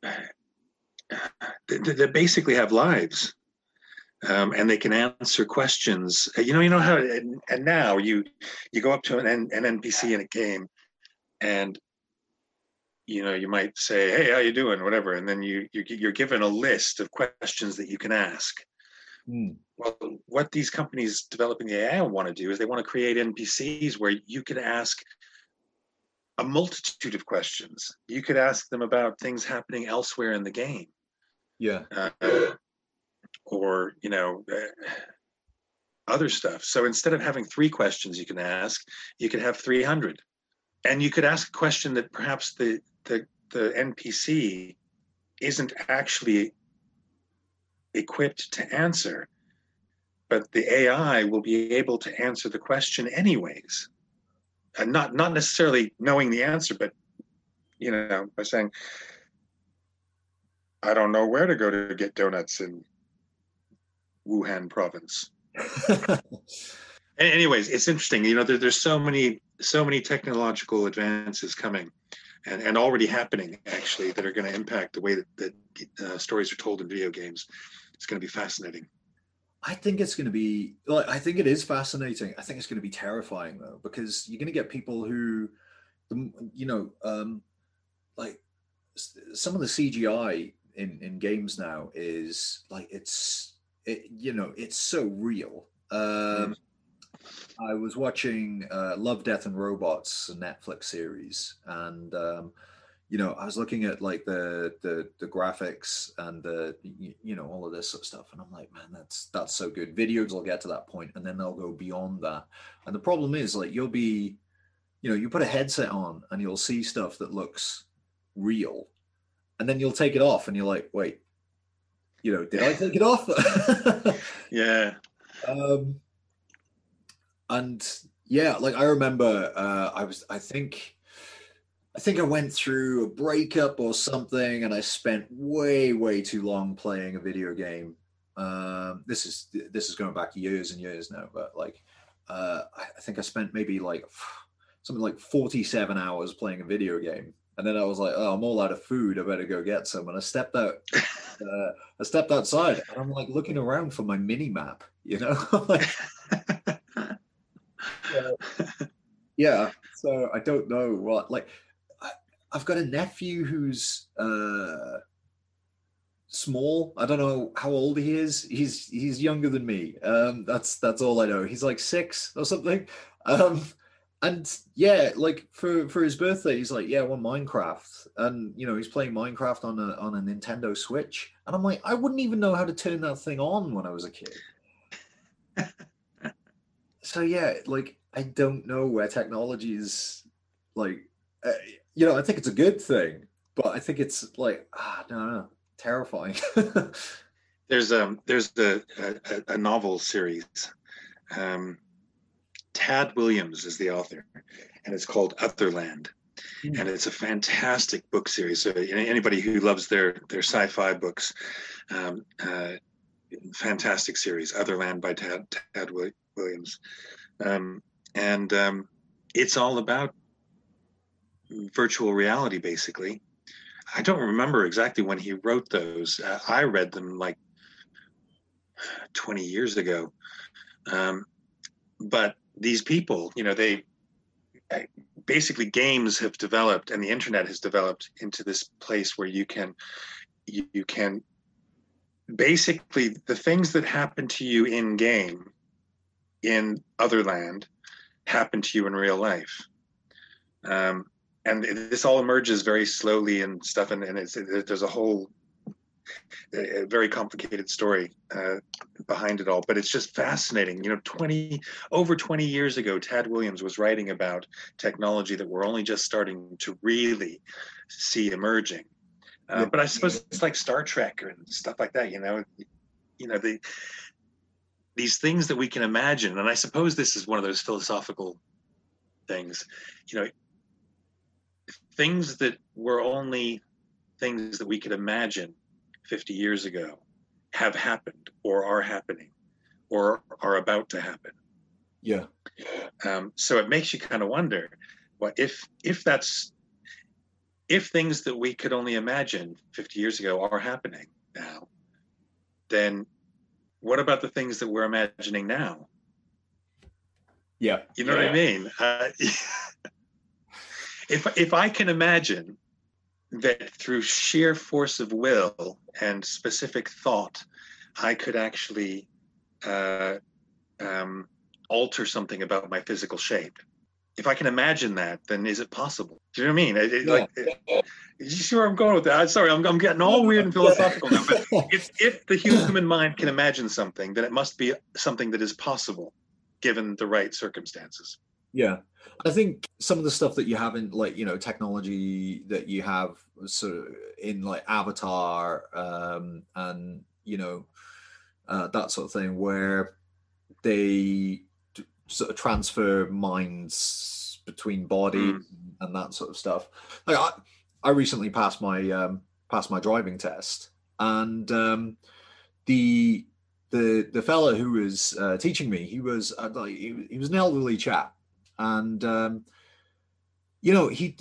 (sighs) that basically have lives um, and they can answer questions. Uh, you know you know how and, and now you you go up to an, an npc in a game and you know you might say hey how you doing? whatever and then you, you you're given a list of questions that you can ask. Mm. well what these companies developing the ai want to do is they want to create npcs where you can ask a multitude of questions. You could ask them about things happening elsewhere in the game. Yeah. Uh, or you know uh, other stuff. So instead of having three questions you can ask you could have 300 and you could ask a question that perhaps the the, the npc isn't actually equipped to answer but the ai will be able to answer the question anyways. And not not necessarily knowing the answer but you know by saying i don't know where to go to get donuts in Wuhan province. (laughs) Anyways, it's interesting. You know, there, there's so many so many technological advances coming, and, and already happening actually that are going to impact the way that, that uh, stories are told in video games. It's going to be fascinating. I think it's going to be like I think it is fascinating. I think it's going to be terrifying though because you're going to get people who, you know, um, like some of the CGI in in games now is like it's it, you know, it's so real. Um, I was watching uh, Love, Death, and Robots, a Netflix series, and um, you know, I was looking at like the the the graphics and the you, you know all of this sort of stuff, and I'm like, man, that's that's so good. Videos will get to that point, and then they'll go beyond that. And the problem is, like, you'll be, you know, you put a headset on, and you'll see stuff that looks real, and then you'll take it off, and you're like, wait, you know, did I take it off? (laughs) yeah. Um, and yeah, like I remember, uh, I was, I think, I think I went through a breakup or something, and I spent way, way too long playing a video game. Um, this is this is going back years and years now, but like, uh, I think I spent maybe like (sighs) something like forty-seven hours playing a video game, and then I was like, oh, I'm all out of food. I better go get some. And I stepped out, (laughs) uh, I stepped outside and I'm like looking around for my mini map, (laughs) you know? (laughs) like, yeah. yeah. So I don't know what, like, I, have got a nephew who's, uh, small. I don't know how old he is. He's he's younger than me. Um, that's that's all I know. He's like six or something. Um, and yeah, like for for his birthday, he's like, yeah, I want Minecraft, and you know, he's playing Minecraft on a on a Nintendo Switch, and I'm like, I wouldn't even know how to turn that thing on when I was a kid. (laughs) so yeah, like I don't know where technology is, like, uh, you know, I think it's a good thing, but I think it's like, ah, no, no terrifying. (laughs) there's um there's a, a, a novel series. Um, Tad Williams is the author, and it's called Otherland. Mm. And it's a fantastic book series. So anybody who loves their their sci-fi books, um, uh, fantastic series. Otherland by Tad, Tad Williams, um, and um, it's all about virtual reality, basically. I don't remember exactly when he wrote those. Uh, I read them like 20 years ago. Um, but these people, you know, they basically games have developed and the internet has developed into this place where you can you, you can basically the things that happen to you in game in Otherland happen to you in real life. Um, and this all emerges very slowly and stuff and, and it's, it, there's a whole a very complicated story uh, behind it all, but it's just fascinating. You know, 20 over 20 years ago, Tad Williams was writing about technology that we're only just starting to really see emerging. Uh, but I suppose it's like Star Trek and stuff like that. You know, you know the these things that we can imagine, and I suppose this is one of those philosophical things. You know, things that were only things that we could imagine 50 years ago have happened or are happening or are about to happen. Yeah. Um, so it makes you kind of wonder, what if if that's if things that we could only imagine 50 years ago are happening now, then what about the things that we're imagining now? Yeah. You know yeah. what I mean? Uh, (laughs) if if I can imagine that through sheer force of will and specific thought, I could actually uh, um, alter something about my physical shape. If I can imagine that, then is it possible? Do you know what I mean? It, it, Yeah. Like, it, you see where I'm going with that? Sorry, I'm, I'm getting all weird and philosophical now. But (laughs) if, if the human mind can imagine something, then it must be something that is possible, given the right circumstances. Yeah. I think some of the stuff that you have in like, you know, technology that you have sort of in like Avatar um and you know uh, that sort of thing where they sort of transfer minds between bodies and that sort of stuff. Like I, I recently passed my um passed my driving test and um the the the fella who was uh, teaching me he was uh, like he, he was an elderly chap and um you know he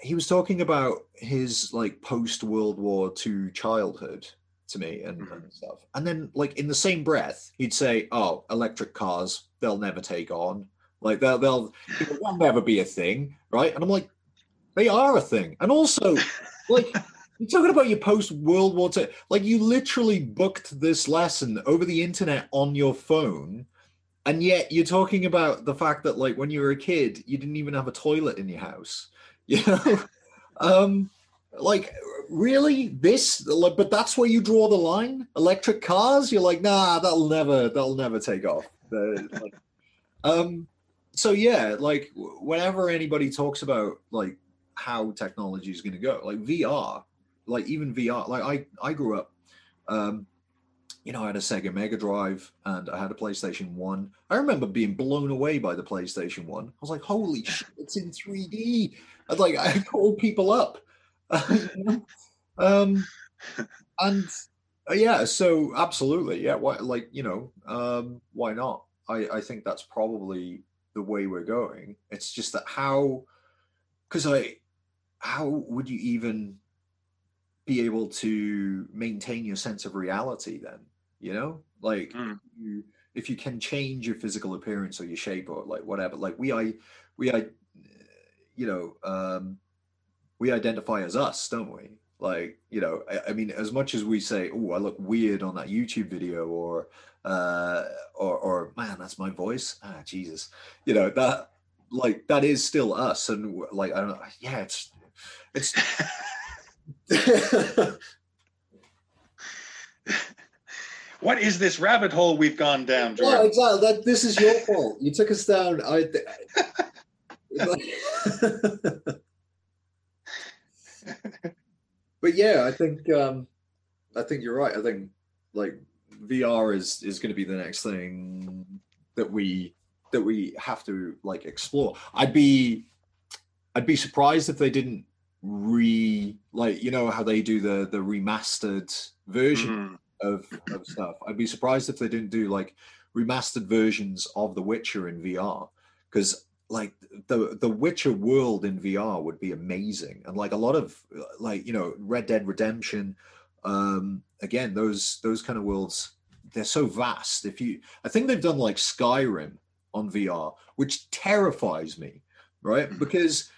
he was talking about his like post world war ii childhood to me and, Mhm. and stuff and then like in the same breath he'd say oh electric cars they'll never take on like they'll they'll they'll never be a thing right and i'm like they are a thing and also like you're talking about your post World War II. Like you literally booked this lesson over the internet on your phone, and yet you're talking about the fact that like when you were a kid, you didn't even have a toilet in your house. (laughs) You know, um, like really this? Like, but that's where you draw the line. Electric cars, you're like, nah, that'll never, that'll never take off. Like, um, so yeah, like whenever anybody talks about like how technology is going to go, like VR, like even VR, like I I grew up, um, you know, I had a Sega Mega Drive and I had a PlayStation One. I remember being blown away by the PlayStation One. I was like, holy shit, it's in 3D. I was like, I called people up. (laughs) Um, and uh, yeah, so absolutely, yeah. Why, like you know, um, why not? I I think that's probably the way we're going. It's just that how, because I, how would you even be able to maintain your sense of reality then? You know, like Mm. you, if you can change your physical appearance or your shape or like whatever, like we I we I, you know, um, we identify as us, don't we? Like, you know, I, I mean, as much as we say, "Oh, I look weird on that YouTube video," or, uh, or, or man, that's my voice. Ah, Jesus, you know that, like, that is still us, and like, I don't know, yeah, it's, it's. (laughs) (laughs) What is this rabbit hole we've gone down, Yeah, exactly. That this is your fault. You took us down. I. but yeah, I think um, I think you're right. I think like VR is is going to be the next thing that we that we have to like explore. I'd be I'd be surprised if they didn't re like you know how they do the the remastered version Mhm. Of, of stuff. I'd be surprised if they didn't do like remastered versions of The Witcher in VR because like the the Witcher world in VR would be amazing and like a lot of like you know Red Dead Redemption um again those those kind of worlds they're so vast if you I think they've done like Skyrim on VR which terrifies me right Mhm. because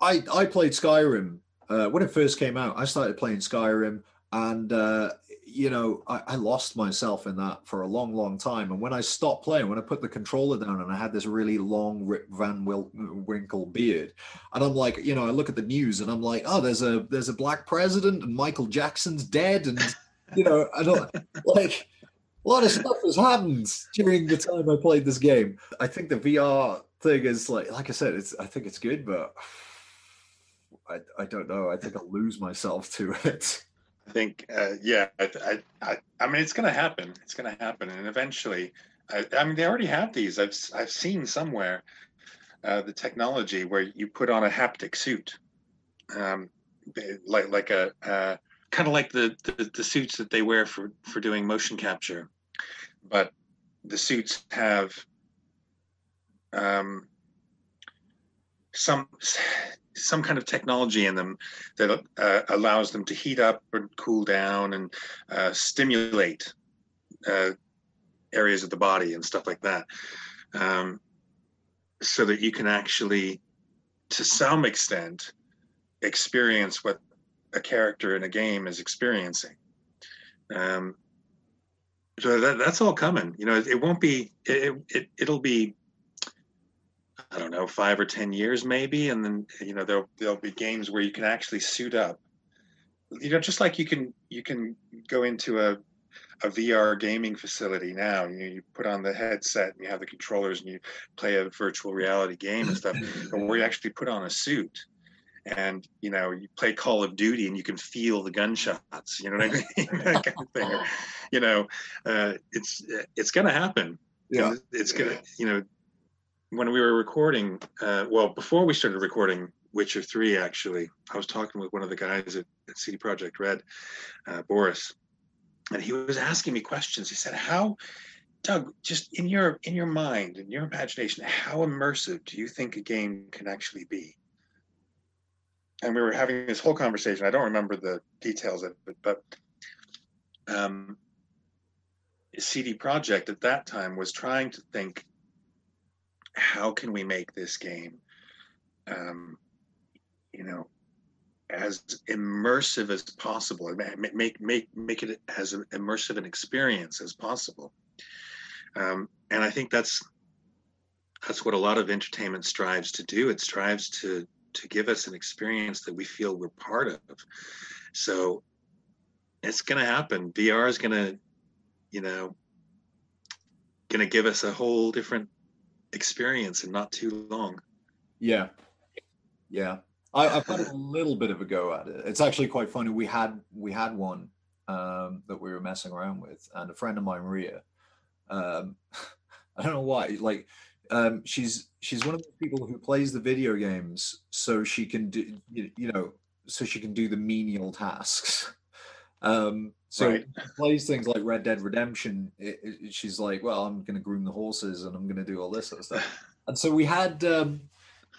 I I played Skyrim uh, when it first came out I started playing Skyrim and uh, you know I, I lost myself in that for a long long time and when i stopped playing when i put the controller down and i had this really long rip van Wil- winkle beard and i'm like you know i look at the news and i'm like oh there's a there's a black president and michael jackson's dead and you know i don't (laughs) like a lot of stuff has happened during the time i played this game i think the vr thing is like like i said it's i think it's good but I, I don't know. I think I'll lose myself to it. (laughs) I think, uh, yeah, I, I, I, mean, it's going to happen. It's going to happen, and eventually, I, I mean, they already have these. I've, I've seen somewhere uh, the technology where you put on a haptic suit, um, like like a uh, kind of like the, the the suits that they wear for for doing motion capture, but the suits have um, some some kind of technology in them that uh, allows them to heat up and cool down and uh, stimulate uh, areas of the body and stuff like that, um, so that you can actually, to some extent, experience what a character in a game is experiencing. Um, so that, that's all coming. You know, it, it won't be. It, it it'll be. I don't know, five or ten years maybe, and then you know there'll there'll be games where you can actually suit up. You know, just like you can you can go into a a VR gaming facility now. You you put on the headset and you have the controllers and you play a virtual reality game and stuff, (laughs) and where you actually put on a suit and you know you play Call of Duty and you can feel the gunshots. You know what I mean? (laughs) that kind of thing. You know, uh, it's it's gonna happen. Yeah, it's gonna. You know, when we were recording, uh, well, before we started recording Witcher Three, actually, I was talking with one of the guys at, at CD Projekt Red, uh, Boris, and he was asking me questions. He said, "How?" Doug, just in your in your mind, in your imagination, how immersive do you think a game can actually be? and we were having this whole conversation. I don't remember the details of it, but um, CD Projekt at that time was trying to think, how can we make this game, um, you know, as immersive as possible, make make make it as immersive an experience as possible. Um, and I think that's that's what a lot of entertainment strives to do. It strives to to give us an experience that we feel we're part of. So it's going to happen. VR is going to, you know, going to give us a whole different experience and not too long. Yeah. Yeah. I, have had a little bit of a go at it. It's actually quite funny. We had we had one um, that we were messing around with, and a friend of mine, Maria. Um, (laughs) I don't know why. Like um, she's she's one of the people who plays the video games so she can do you, you know so she can do the menial tasks. (laughs) Um, so right. plays things like Red Dead Redemption. It, it, she's like, well, I'm going to groom the horses and I'm going to do all this sort of stuff. (laughs) And so we had um,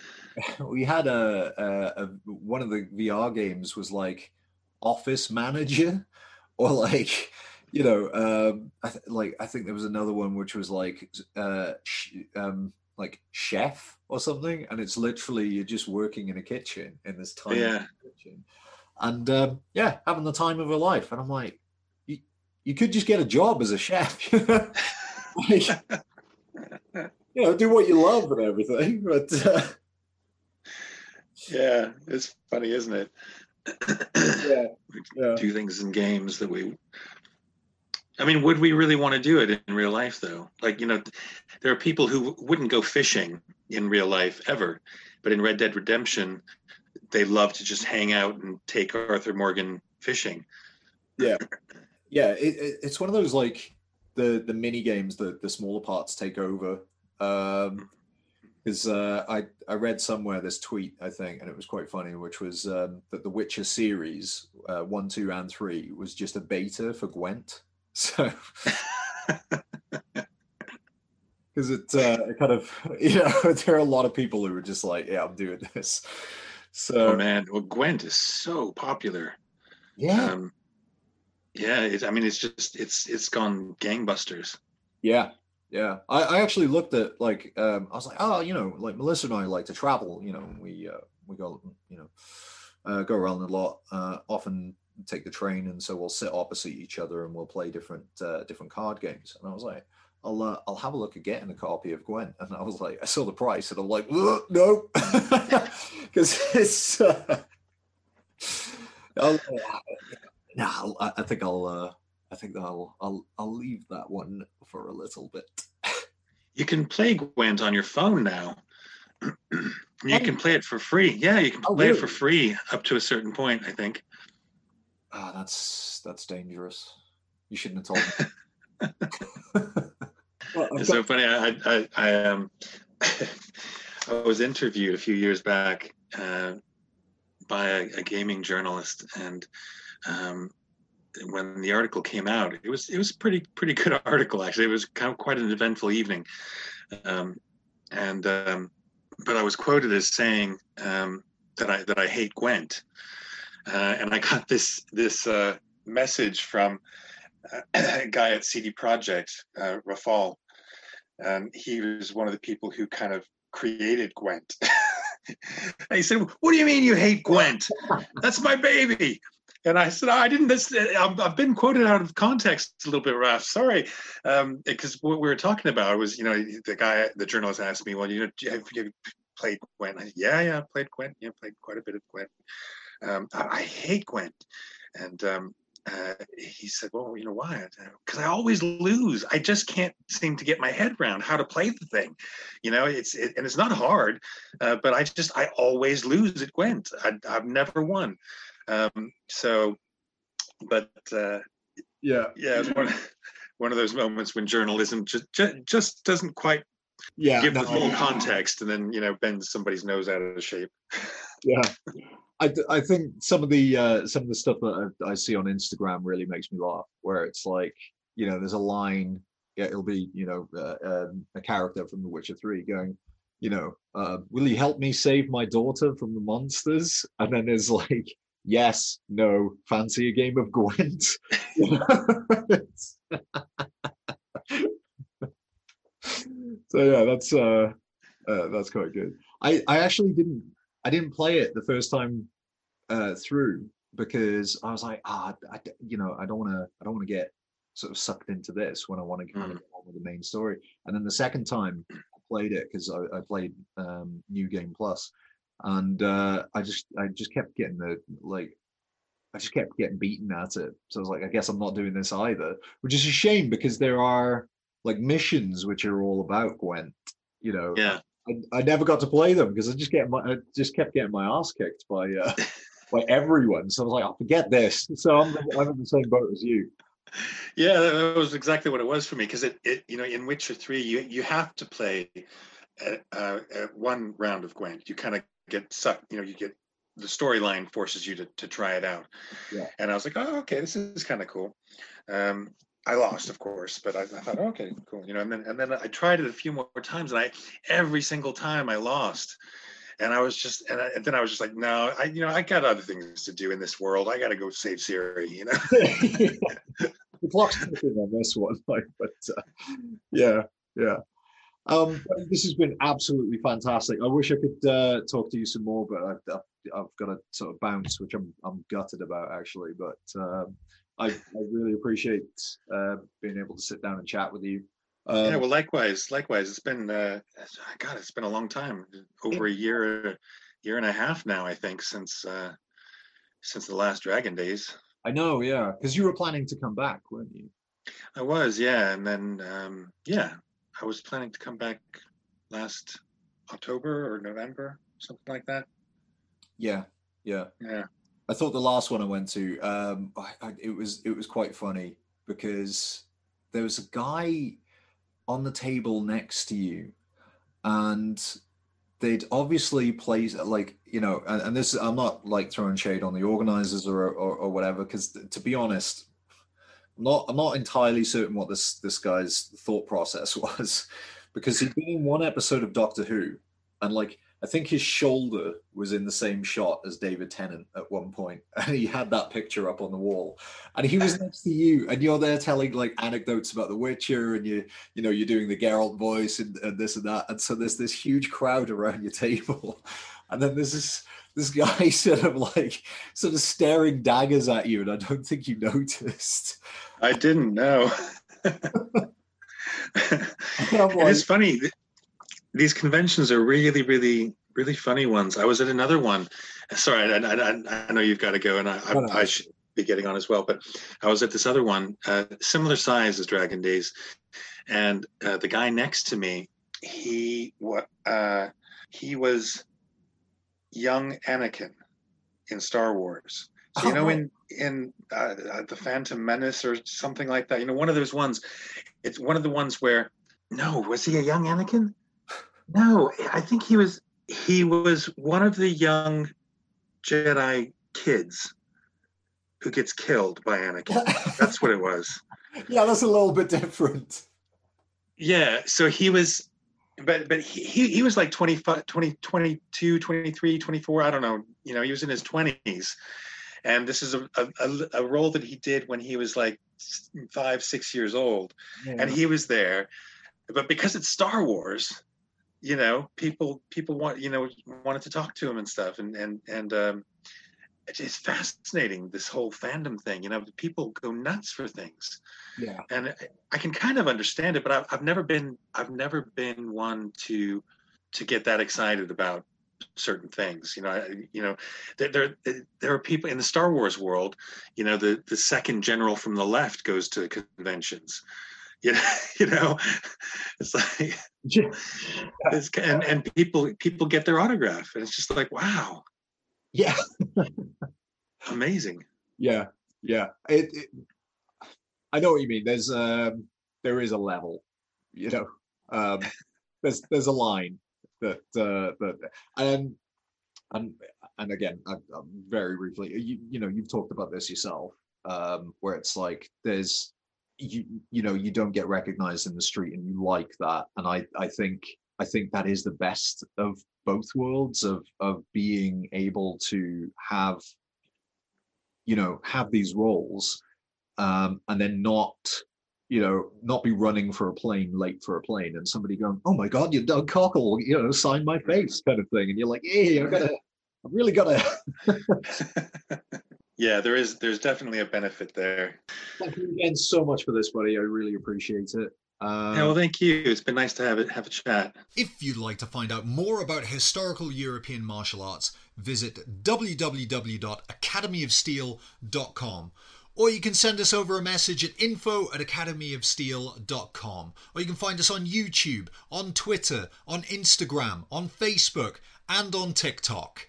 (laughs) we had a, a, a one of the VR games was like Office Manager (laughs) or like you know, um, I th- like I think there was another one which was like uh, sh- um, like chef or something, and it's literally you're just working in a kitchen in this tiny yeah. kitchen, and um, yeah, having the time of her life. And I'm like, you, you could just get a job as a chef, (laughs) like, you know, do what you love and everything, but. Uh, yeah, it's funny, isn't it? yeah, yeah. Do things in games that we I mean, would we really want to do it in real life, though? Like, you know, there are people who wouldn't go fishing in real life ever, but in Red Dead Redemption, they love to just hang out and take Arthur Morgan fishing. Yeah, (laughs) yeah, it, it, it's one of those like the the mini games that the smaller parts take over. Um, because uh, I I read somewhere this tweet I think, and it was quite funny, which was um, that the Witcher series uh, one, two, and three was just a beta for Gwent. (laughs) So, (laughs) because it, uh, it kind of, you know, there are a lot of people who are just like, yeah, I'm doing this. So, oh man, well, Gwent is so popular. Yeah. Um, yeah, it, I mean, it's just it's it's gone gangbusters. Yeah, yeah. I, I actually looked at like um, I was like, oh, you know, like Melissa and I like to travel. You know, we uh, we go, you know, uh, go around a lot. Uh, often take the train, and so we'll sit opposite each other and we'll play different uh, different card games. And I was like, I'll uh, I'll have a look at getting a copy of Gwent. And I was like, I saw the price, and I'm like, no, (laughs) because it's. Uh, I'll, no, I think I'll. Uh, I think I'll. I'll. I'll leave that one for a little bit. you can play Gwent on your phone now. (clears throat) you can play it for free. Yeah, you can oh, play really? it for free up to a certain point. I think. Ah, oh, that's that's dangerous. You shouldn't have told me. (laughs) (laughs) well, it's so funny. I I, I um (laughs) I was interviewed a few years back uh, by a, a, gaming journalist, and um, when the article came out, it was it was pretty pretty good (laughs) article actually. It was kind of quite an eventful evening, um, and um, but I was quoted as saying um, that I that I hate Gwent, uh, and I got this this uh, message from (coughs) guy at CD Projekt, uh, Rafal. and he was one of the people who kind of created Gwent. (laughs) and he said, "What do you mean you hate Gwent? That's my baby." And I said, I didn't. This, I've been quoted out of context a little bit, Raf. Sorry, because um, what we were talking about was, you know, the guy, the journalist asked me, "Well, you know, have you played Gwent?" I said, yeah, yeah, I played Gwent. Yeah, played quite a bit of Gwent. Um, I, I, hate Gwent, and um, uh, he said, "Well, you know why? Because I always lose. I just can't seem to get my head around how to play the thing. You know, it's it, and it's not hard, uh, but I just I always lose at Gwent. I, have never won. Um, so, but uh, yeah, yeah, it's one (laughs) one of those moments when journalism just just, just doesn't quite yeah give no, the full context, and then you know bends somebody's nose out of shape. Yeah. (laughs) I, I think some of the uh, some of the stuff that I, I see on Instagram really makes me laugh. Where it's like, you know, there's a line. Yeah, it'll be you know uh, um, a character from The Witcher Three going, you know, uh, will you help me save my daughter from the monsters? And then there's like, yes, no, fancy a game of Gwent. (laughs) so yeah, that's uh, uh, that's quite good. I I actually didn't I didn't play it the first time uh, through because I was like, ah, I, you know, I don't want to, I don't want to get sort of sucked into this when I want to kind mm. of get on with the main story. And then the second time I played it because I, I, played um, New Game Plus, and uh, I just, I just kept getting the like, I just kept getting beaten at it. So I was like, I guess I'm not doing this either, which is a shame because there are like missions which are all about Gwent. You know, yeah. I, I, never got to play them because I just get my I just kept getting my ass kicked by uh, (laughs) by everyone. So I was like, I oh, forget this. So I'm, I'm in the same boat as you. Yeah, that was exactly what it was for me because it, it, you know, in Witcher Three, you you have to play uh, one round of Gwent. You kind of get sucked. You know, you get the storyline forces you to to try it out. Yeah. And I was like, oh, okay, this is kind of cool. Um, I lost, of course, but I, I thought, okay, cool, you know. And then and then I tried it a few more times, and I every single time I lost, and I was just and, I, and, then I was just like, no, I you know I got other things to do in this world. I got to go save Ciri, you know. (laughs) the clock's ticking on this one, (laughs) like, but uh, yeah, yeah. Um, this has been absolutely fantastic. I wish I could uh, talk to you some more, but I've, I've, I've got to sort of bounce, which I'm I'm gutted about actually. But um, I, I really appreciate uh, being able to sit down and chat with you. Um, yeah, well, likewise, likewise. It's been, uh, God, it's been a long time, over a year, year and a half now, I think, since uh, since the last Dragon Days. I know, yeah, because you were planning to come back, weren't you? I was, yeah, and then um, yeah, I was planning to come back last October or November, something like that. Yeah, yeah, yeah. I thought the last one I went to, um, I, I, it was it was quite funny because there was a guy on the table next to you, and they'd obviously placed like you know, and, and, this I'm not like throwing shade on the organizers or or, or whatever, because to be honest, I'm not I'm not entirely certain what this this guy's thought process (laughs) was, because he'd been in one episode of Doctor Who, and like I think his shoulder was in the same shot as David Tennant at one point, (laughs) and he had that picture up on the wall. And he was (laughs) next to you, and you're there telling like anecdotes about The Witcher, and you, you know, you're doing the Geralt voice and, and this and that. And so there's this huge crowd around your table, (laughs) and then there's this this guy sort of like sort of staring daggers at you, and I don't think you noticed. I didn't know. it's funny these conventions are really, really, really funny ones. I was at another one. Sorry, I, I, I know you've got to go, and I, I, I, should be getting on as well. But I was at this other one, uh, similar size as Dragon Days, and uh, the guy next to me, he what uh, he was young Anakin in Star Wars. So, you know, in in uh, uh, the Phantom Menace or something like that. You know, one of those ones. It's one of the ones where no, was he a young Anakin? No, I think he was he was one of the young Jedi kids. who gets killed by Anakin. that's what it was. (laughs) Yeah, that's a little bit different. Yeah, so he was but but he, he, he was like 25 20 22 23 24 i don't know you know he was in his 20s and this is a, a, a role that he did when he was like five six years old yeah. and he was there but because it's star wars you know people people want you know wanted to talk to him and stuff. And and and um it's fascinating this whole fandom thing you know people go nuts for things. Yeah. And i can kind of understand it but I've, I've never been i've never been one to to get that excited about certain things you know I, you know there, there there are people in the star wars world you know the the second general from the left goes to conventions you know, (laughs) you know it's like it's, and and people people get their autograph and it's just like wow yeah. (laughs) Amazing. Yeah. Yeah. It, it, I know what you mean. There's um there is a level, you know. Um (laughs) there's there's a line that uh that and and and again I, I'm very briefly you you know you've talked about this yourself um where it's like there's you you know you don't get recognized in the street and you like that. And i i think i think that is the best of both worlds of of being able to have you know have these roles um, and then not you know not be running for a plane late for a plane and somebody going oh my god you're doug cockle you know sign my face kind of thing. And you're like hey i gotta i've really gotta (laughs) (laughs) yeah there is there's definitely a benefit there thank you again so much for this buddy i really appreciate it uh, yeah, well, thank you. It's been nice to have it have a chat. If you'd like to find out more about historical European martial arts, visit www.academyofsteel.com. Or you can send us over a message at info at academyofsteel.com. Or you can find us on YouTube, on Twitter, on Instagram, on Facebook, and on TikTok.